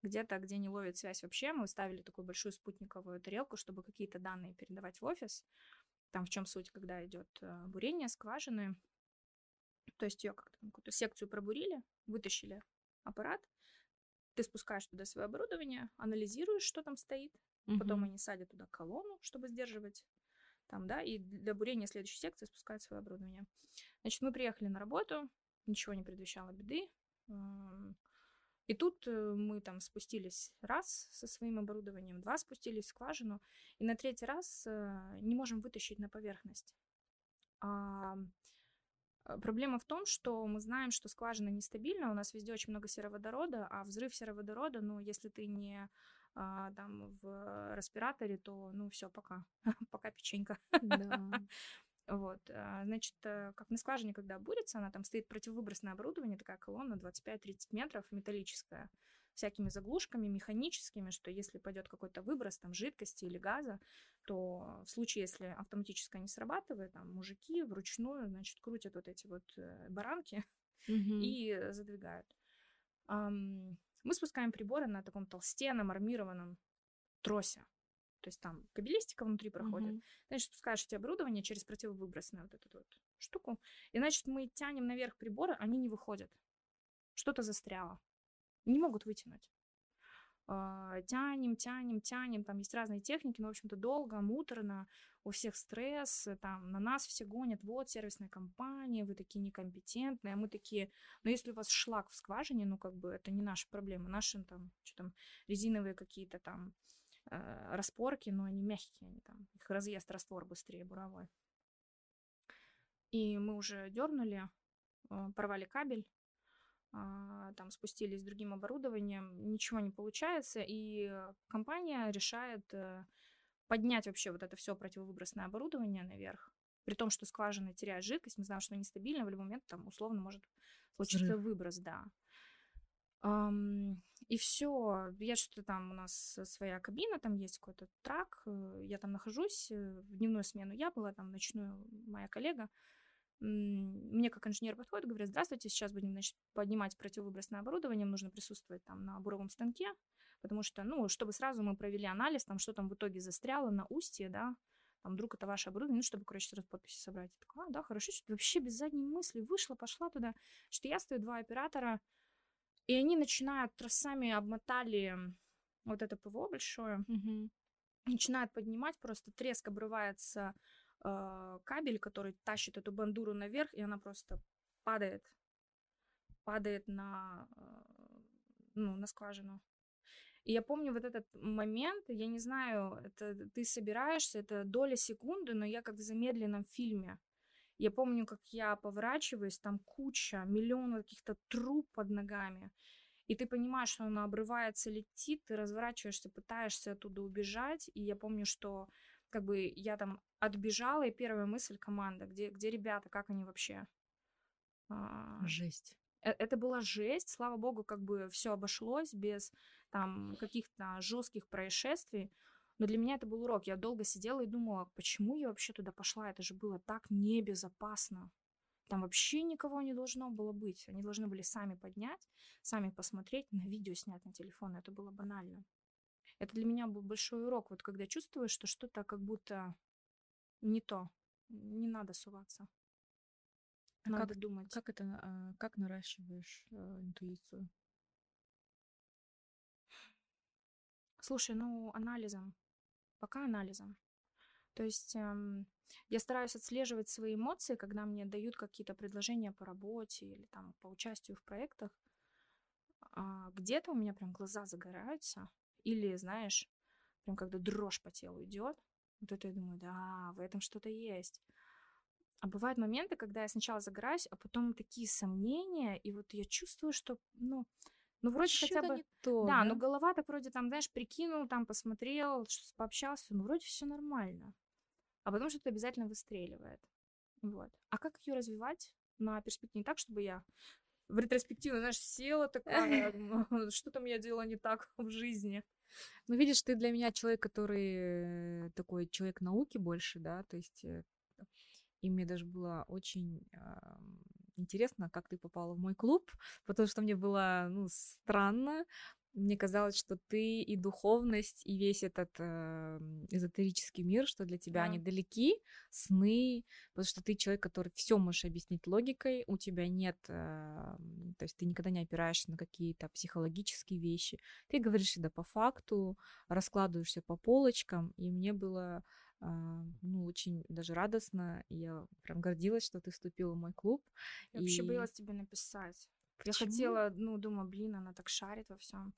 Где-то, где не ловит связь вообще, мы ставили такую большую спутниковую тарелку, чтобы какие-то данные передавать в офис. Там в чем суть, когда идет э, бурение скважины. То есть ее как-то какую-то секцию пробурили, вытащили аппарат, ты спускаешь туда свое оборудование, анализируешь, что там стоит, угу. потом они садят туда колонну, чтобы сдерживать там, да, и для бурения следующей секции спускают свое оборудование. Значит, мы приехали на работу, ничего не предвещало беды. И тут э, мы там спустились раз со своим оборудованием, два спустились в скважину, и на третий раз э, не можем вытащить на поверхность. Э, проблема в том, что мы знаем, что скважина нестабильна, у нас везде очень много сероводорода, а взрыв сероводорода, ну, если ты не а, там в респираторе, то, ну, все, пока, [LAUGHS] пока печенька. Да. Вот, а, значит, э, как на скважине, когда бурится, она там стоит противовыбросное оборудование, такая колонна 25-30 метров, металлическая всякими заглушками механическими, что если пойдет какой-то выброс там жидкости или газа, то в случае, если автоматическое не срабатывает, там мужики вручную, значит, крутят вот эти вот э, баранки [LAUGHS] mm-hmm. и задвигают. Мы спускаем приборы на таком толстенном армированном тросе. То есть там кабелистика внутри проходит. Mm-hmm. Значит, спускаешь эти оборудование через противовыбросную вот эту вот штуку. И, значит, мы тянем наверх приборы, они не выходят. Что-то застряло не могут вытянуть. А, тянем, тянем, тянем, там есть разные техники, но, в общем-то, долго, муторно, у всех стресс, там, на нас все гонят, вот, сервисная компания, вы такие некомпетентные, а мы такие, ну, если у вас шлак в скважине, ну, как бы, это не наша проблема, наши, там, что там, резиновые какие-то там э, распорки, но они мягкие, они там, их разъест раствор быстрее буровой. И мы уже дернули, э, порвали кабель, а, там спустились с другим оборудованием, ничего не получается, и компания решает э, поднять вообще вот это все противовыбросное оборудование наверх, при том, что скважина теряет жидкость, мы знаем, что она нестабильна, в любой момент там условно может случиться Взрыв. выброс, да. И все, я что-то там у нас своя кабина, там есть какой-то трак, э, я там нахожусь, э, в дневную смену я была, там ночную моя коллега, мне как инженер подходит, говорят, здравствуйте, сейчас будем, значит, поднимать противовыбросное оборудование, нужно присутствовать там на буровом станке, потому что, ну, чтобы сразу мы провели анализ, там, что там в итоге застряло на устье, да, там, вдруг это ваше оборудование, ну, чтобы, короче, сразу подписи собрать. Я такая, а, да, хорошо, что вообще без задней мысли вышла, пошла туда, что я стою, два оператора, и они начинают тросами обмотали вот это ПВО большое, угу. начинают поднимать, просто треск обрывается э, кабель, который тащит эту бандуру наверх, и она просто падает, падает на, э, ну, на скважину. И я помню вот этот момент, я не знаю, это ты собираешься, это доля секунды, но я как в замедленном фильме. Я помню, как я поворачиваюсь, там куча, миллион каких-то труб под ногами. И ты понимаешь, что она обрывается, летит, ты разворачиваешься, пытаешься оттуда убежать. И я помню, что как бы я там отбежала, и первая мысль команда, где, где ребята, как они вообще? А, Жесть. Э, это была жесть, слава богу, как бы все обошлось без там каких-то жестких происшествий. Но для меня это был урок. Я долго сидела и думала, почему я вообще туда пошла? Это же было так небезопасно. Там вообще никого не должно было быть. Они должны были сами поднять, сами посмотреть, на видео снять на телефон. Это было банально. Это для меня был большой урок. Вот когда чувствуешь, что что-то как будто не то, не надо суваться. А надо как, думать. Как это, а, как наращиваешь а, интуицию? Слушай, ну анализом, пока анализом. То есть эм, я стараюсь отслеживать свои эмоции, когда мне дают какие-то предложения по работе или там по участию в проектах. А где-то у меня прям глаза загораются, или, знаешь, прям когда дрожь по телу идет, вот это я думаю, да, в этом что-то есть. А бывают моменты, когда я сначала загораюсь, а потом такие сомнения, и вот я чувствую, что, ну, ну вроде хотя бы... Не то, да, да, но голова так вроде там, знаешь, прикинул, там посмотрел, пообщался, ну вроде все нормально. А потом что-то обязательно выстреливает. Вот. А как ее развивать на перспективе? Не так, чтобы я в ретроспективу, знаешь, села такая, [LAUGHS] [LAUGHS] что там я делала не так в жизни. Ну, видишь, ты для меня человек, который такой человек науки больше, да, то есть э, и мне даже было очень э, интересно, как ты попала в мой клуб, потому что мне было, ну, странно, мне казалось, что ты и духовность, и весь этот э, эзотерический мир, что для тебя да. они далеки, сны, потому что ты человек, который все можешь объяснить логикой, у тебя нет, э, то есть ты никогда не опираешься на какие-то психологические вещи, ты говоришь всегда по факту, раскладываешься по полочкам, и мне было э, ну, очень даже радостно, я прям гордилась, что ты вступила в мой клуб. Я и... вообще боялась тебе написать. Почему? Я хотела, ну, думаю, блин, она так шарит во всем.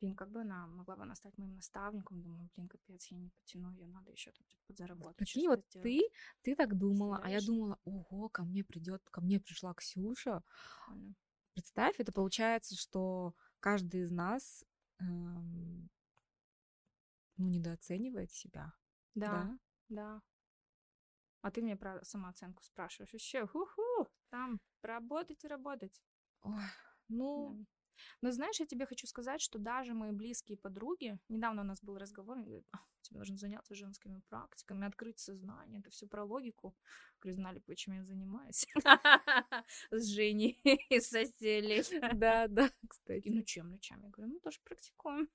Блин, как бы она могла бы она стать моим наставником. Думаю, блин, капец, я не потяну ее, надо еще там типа, подзаработать. Прикинь, вот ты, ты так думала, Знаешь? а я думала, ого, ко мне придет, ко мне пришла Ксюша. Прикольно. Представь, это получается, что каждый из нас эм, ну, недооценивает себя. Да, да, да. А ты мне про самооценку спрашиваешь. Еще, ху-ху, там, работать и работать. Ой, ну, да. Но знаешь, я тебе хочу сказать, что даже мои близкие подруги, недавно у нас был разговор, они говорят, тебе нужно заняться женскими практиками, открыть сознание, это все про логику. Говорю, знали, почему я занимаюсь. [LAUGHS] С Женей [LAUGHS] и соседей. Да, да, кстати. Ну чем, ну чем? Я говорю, мы тоже практикуем.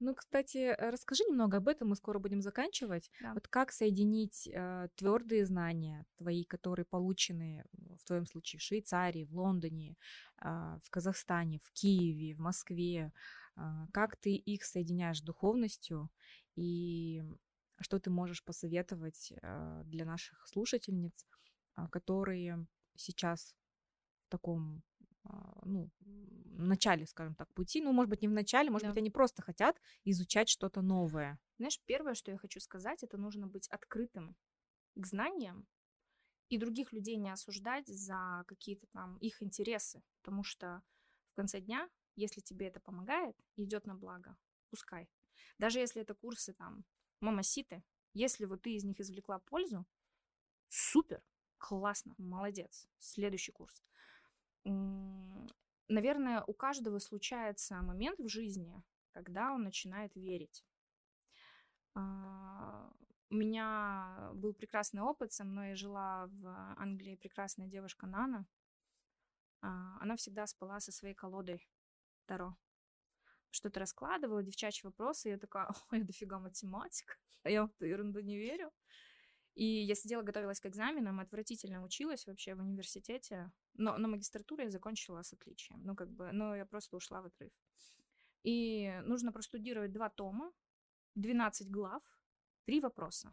Ну, кстати, э, расскажи немного об этом, мы скоро будем заканчивать. Да. Вот как соединить э, твердые знания твои, которые получены в твоем случае в Швейцарии, в Лондоне, э, в Казахстане, в Киеве, в Москве, э, как ты их соединяешь с духовностью и что ты можешь посоветовать э, для наших слушательниц, э, которые сейчас в таком а, ну, начале, скажем так, пути. Ну, может быть, не в начале, может да. быть, они просто хотят изучать что-то новое. Знаешь, первое, что я хочу сказать, это нужно быть открытым к знаниям и других людей не осуждать за какие-то там их интересы, потому что в конце дня, если тебе это помогает, идет на благо, пускай. Даже если это курсы там мамаситы, если вот ты из них извлекла пользу, супер, классно, молодец, следующий курс наверное, у каждого случается момент в жизни, когда он начинает верить. А, у меня был прекрасный опыт, со мной жила в Англии прекрасная девушка Нана. А, она всегда спала со своей колодой Таро. Что-то раскладывала, девчачьи вопросы, и я такая, [LAUGHS] ой, дофига математик, а я в эту ерунду не верю. И я сидела, готовилась к экзаменам, отвратительно училась вообще в университете. Но на магистратуре я закончила с отличием. Ну, как бы, но я просто ушла в отрыв. И нужно простудировать два тома, 12 глав, три вопроса.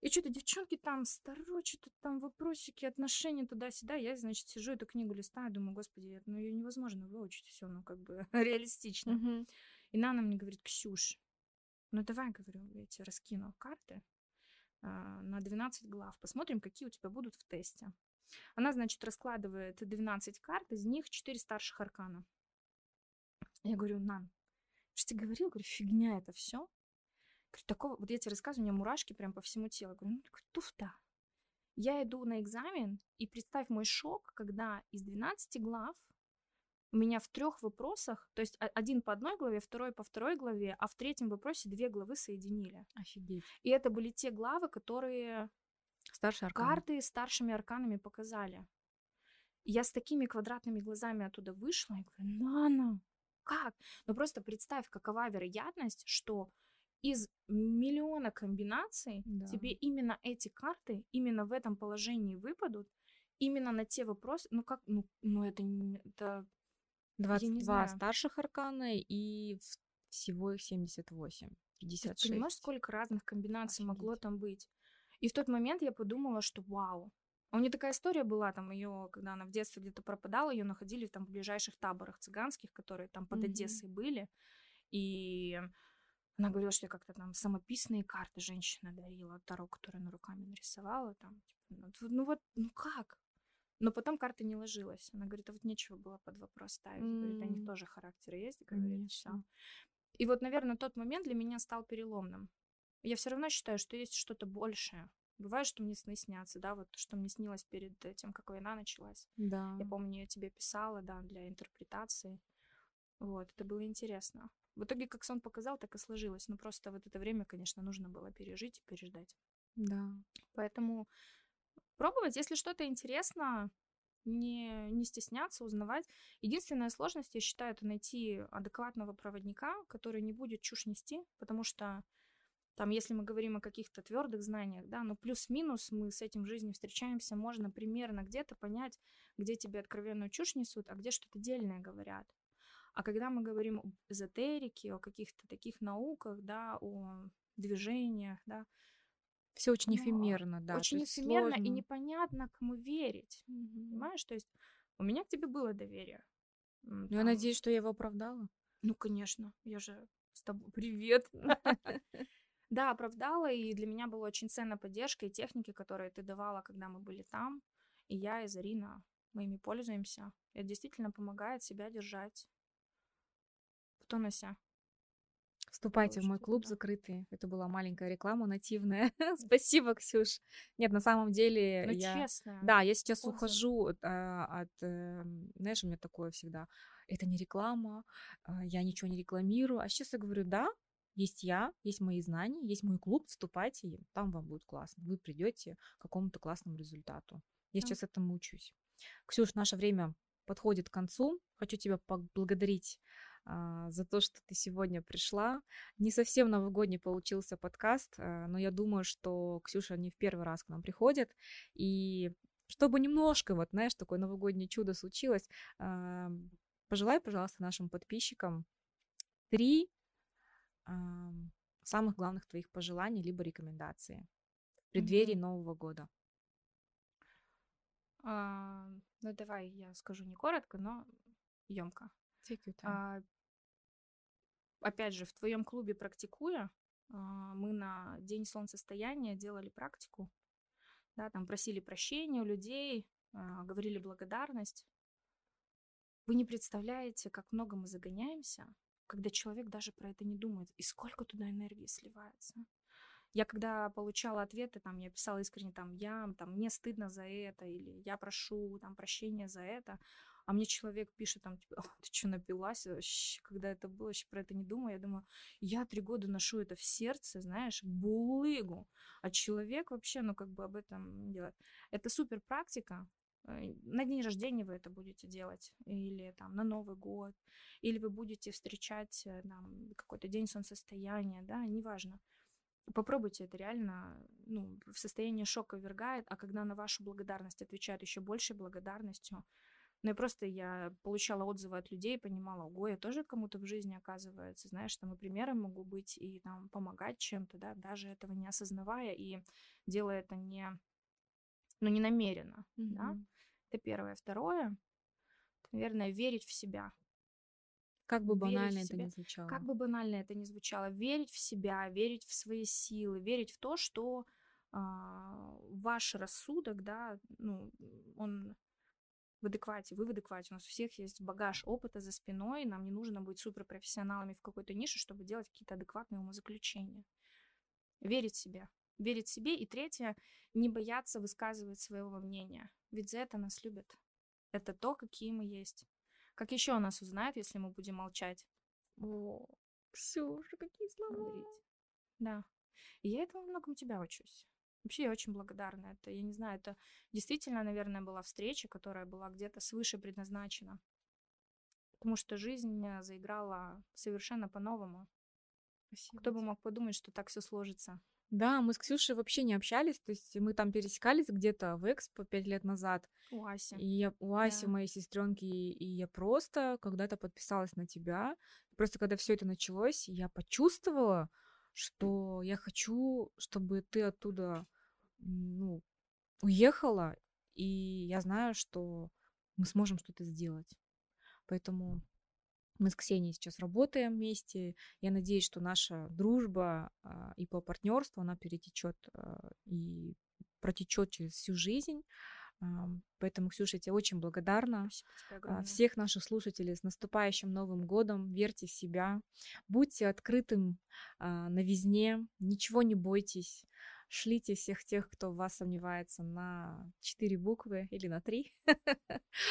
И что-то девчонки там старочат, там вопросики, отношения туда-сюда. Я, значит, сижу эту книгу листаю, думаю, господи, ну ее невозможно выучить все, ну как бы [LAUGHS] реалистично. Mm-hmm. И Нана мне говорит, Ксюш, ну давай, говорю, я тебе раскину карты, а, на 12 глав. Посмотрим, какие у тебя будут в тесте. Она, значит, раскладывает 12 карт, из них 4 старших аркана. Я говорю, Нан, что ты говорил? Говорю, фигня это все. Говорю, такого, вот я тебе рассказываю, у меня мурашки прям по всему телу. Говорю, ну, туфта. Я иду на экзамен, и представь мой шок, когда из 12 глав у меня в трех вопросах, то есть один по одной главе, второй по второй главе, а в третьем вопросе две главы соединили. Офигеть. И это были те главы, которые Старшие арканы. карты старшими арканами показали. Я с такими квадратными глазами оттуда вышла и говорю, Нана, как? Ну просто представь, какова вероятность, что из миллиона комбинаций Да. тебе именно эти карты именно в этом положении выпадут, именно на те вопросы, ну как, ну, ну это, это 22 знаю. старших аркана и всего их 78. Ты 56. понимаешь, сколько разных комбинаций могло Офигеть. там быть? И в тот момент я подумала, что вау. А у нее такая история была, там ее, когда она в детстве где-то пропадала, ее находили там в ближайших таборах цыганских, которые там под Мгм. Одессой были. И она говорила, что я как-то там самописные карты женщина дарила, Таро, которую она руками нарисовала. Там, типа, ну, вот- ну вот, ну как? Но потом карта не ложилась. Она говорит, а вот нечего было под вопрос ставить. Говорит, у них тоже характеры есть, говорит, все. И вот, наверное, тот момент для меня стал переломным. Я все равно считаю, что есть что-то большее. Бывает, что мне сны снятся, да, вот что мне снилось перед тем, как война началась. Да. Я помню, я тебе писала, да, для интерпретации. Вот, это было интересно. В итоге, как сон показал, так и сложилось. Но просто вот это время, конечно, нужно было пережить и переждать. Да. Поэтому пробовать, если что-то интересно, не, не стесняться, узнавать. Единственная сложность, я считаю, это найти адекватного проводника, который не будет чушь нести, потому что там, если мы говорим о каких-то твердых знаниях, да, ну плюс-минус мы с этим в жизни встречаемся, можно примерно где-то понять, где тебе откровенную чушь несут, а где что-то дельное говорят. А когда мы говорим об эзотерике, о каких-то таких науках, да, о движениях, да, Все очень Ну, эфемерно, да. очень эфемерно и сложно. непонятно, кому верить. Мгм. Понимаешь? То есть у меня к тебе было доверие. Ну, я там, надеюсь, что я его оправдала. Ну, конечно, я же с тобой. Привет. [LAUGHS] Да, оправдала, и для меня была очень ценна поддержка и техники, которые ты давала, когда мы были там. И я, и Зарина, мы ими пользуемся. Это действительно помогает себя держать в тонусе. Вступайте в мой клуб круто. закрытый. Это была маленькая реклама нативная. [LAUGHS] Спасибо, Ксюш. Нет, на самом деле Ну, я... честно. Да, я сейчас отзыв. ухожу от, а, от, эм, знаешь, у меня такое всегда, это не реклама, а, я ничего не рекламирую. А сейчас я говорю, да, есть я, есть мои знания, есть мой клуб, вступайте, там вам будет классно. Вы придете к какому-то классному результату. Я Да. сейчас этому учусь. Ксюш, наше время подходит к концу. Хочу тебя поблагодарить а, за то, что ты сегодня пришла. Не совсем новогодний получился подкаст, а, но я думаю, что Ксюша не в первый раз к нам приходит. И чтобы немножко, вот, знаешь, такое новогоднее чудо случилось, а, пожелай, пожалуйста, нашим подписчикам три самых главных твоих пожеланий либо рекомендации в преддверии Мгм. Нового года. А, ну, давай я скажу не коротко, но емко. А, опять же, в твоем клубе практикуя, а, мы на День солнцестояния делали практику, да, там просили прощения у людей, а, говорили благодарность. Вы не представляете, как много мы загоняемся, когда человек даже про это не думает, и сколько туда энергии сливается. Я когда получала ответы, там, я писала искренне, там, я, там, мне стыдно за это, или я прошу, там, прощения за это, а мне человек пишет, там, типа, «Ох, ты что, напилась вообще, когда это было, вообще про это не думаю. Я думаю, я три года ношу это в сердце, знаешь, булыгу, а человек вообще, ну, как бы об этом не делает. Это супер практика, на день рождения вы это будете делать, или там на Новый год, или вы будете встречать э, там, какой-то день солнцестояния, да, неважно. Попробуйте это реально, ну, в состоянии шока вергает, а когда на вашу благодарность отвечают еще большей благодарностью, ну и просто я получала отзывы от людей, понимала, ого, я тоже кому-то в жизни, оказывается, знаешь, там и примером могу быть, и там помогать чем-то, да, даже этого не осознавая и делая это не, ну, не намеренно, да. Это первое. Второе, наверное, верить в себя. Как бы банально это ни звучало. Как бы банально это ни звучало, верить в себя, верить в свои силы, верить в то, что а, ваш рассудок, да, ну, он в адеквате, вы в адеквате. У нас у всех есть багаж опыта за спиной, нам не нужно быть суперпрофессионалами в какой-то нише, чтобы делать какие-то адекватные умозаключения. Верить в себя. Верить себе. И третье, не бояться высказывать своего мнения. Ведь за это нас любят. Это то, какие мы есть. Как еще нас узнают, если мы будем молчать? О, Ксюша, какие слова. Говорить. Да. И я этому многом тебя учусь. Вообще я очень благодарна. Это, я не знаю, это действительно, наверное, была встреча, которая была где-то свыше предназначена. Потому что жизнь заиграла совершенно по-новому. Спасибо. Кто бы мог подумать, что так все сложится. Да, мы с Ксюшей вообще не общались, то есть мы там пересекались где-то в Экспо пять лет назад. У Аси. И я, у Аси, Да. моей сестренки, и я просто когда-то подписалась на тебя. Просто когда все это началось, я почувствовала, что я хочу, чтобы ты оттуда, ну, уехала, и я знаю, что мы сможем что-то сделать. Поэтому мы с Ксенией сейчас работаем вместе. Я надеюсь, что наша дружба а, и по партнерству она перетечет а, и протечет через всю жизнь. Поэтому, Ксюша, я тебе очень благодарна. А. Всех наших слушателей с наступающим Новым годом. Верьте в себя. Будьте открытым новизне. Ничего не бойтесь. Шлите всех тех, кто в вас сомневается, на четыре буквы или на три.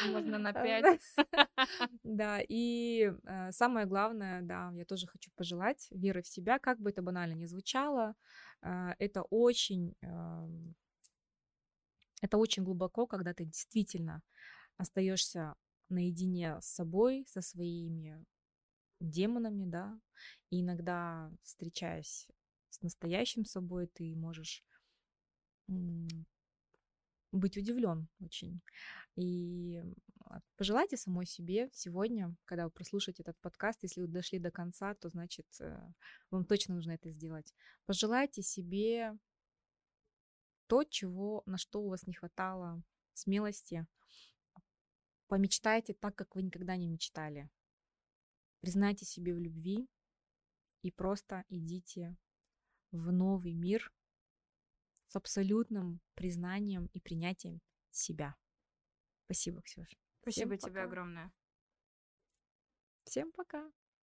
Можно на А, [LAUGHS] пять. [LAUGHS] Да, и э, самое главное, да, я тоже хочу пожелать веры в себя, как бы это банально ни звучало, э, это очень, эм, это очень глубоко, когда ты действительно остаешься наедине с собой, со своими демонами, да, и иногда встречаясь с настоящим собой, ты можешь быть удивлен очень. И а, пожелайте самой себе сегодня, когда вы прослушаете этот подкаст, если вы дошли до конца, то значит э, вам точно нужно это сделать. Пожелайте себе то, чего, на что у вас не хватало смелости. Помечтайте так, как вы никогда не мечтали. Признайте себе в любви и просто идите в новый мир с абсолютным признанием и принятием себя. Спасибо, Ксюша. Спасибо Всем тебе пока. огромное. Всем пока.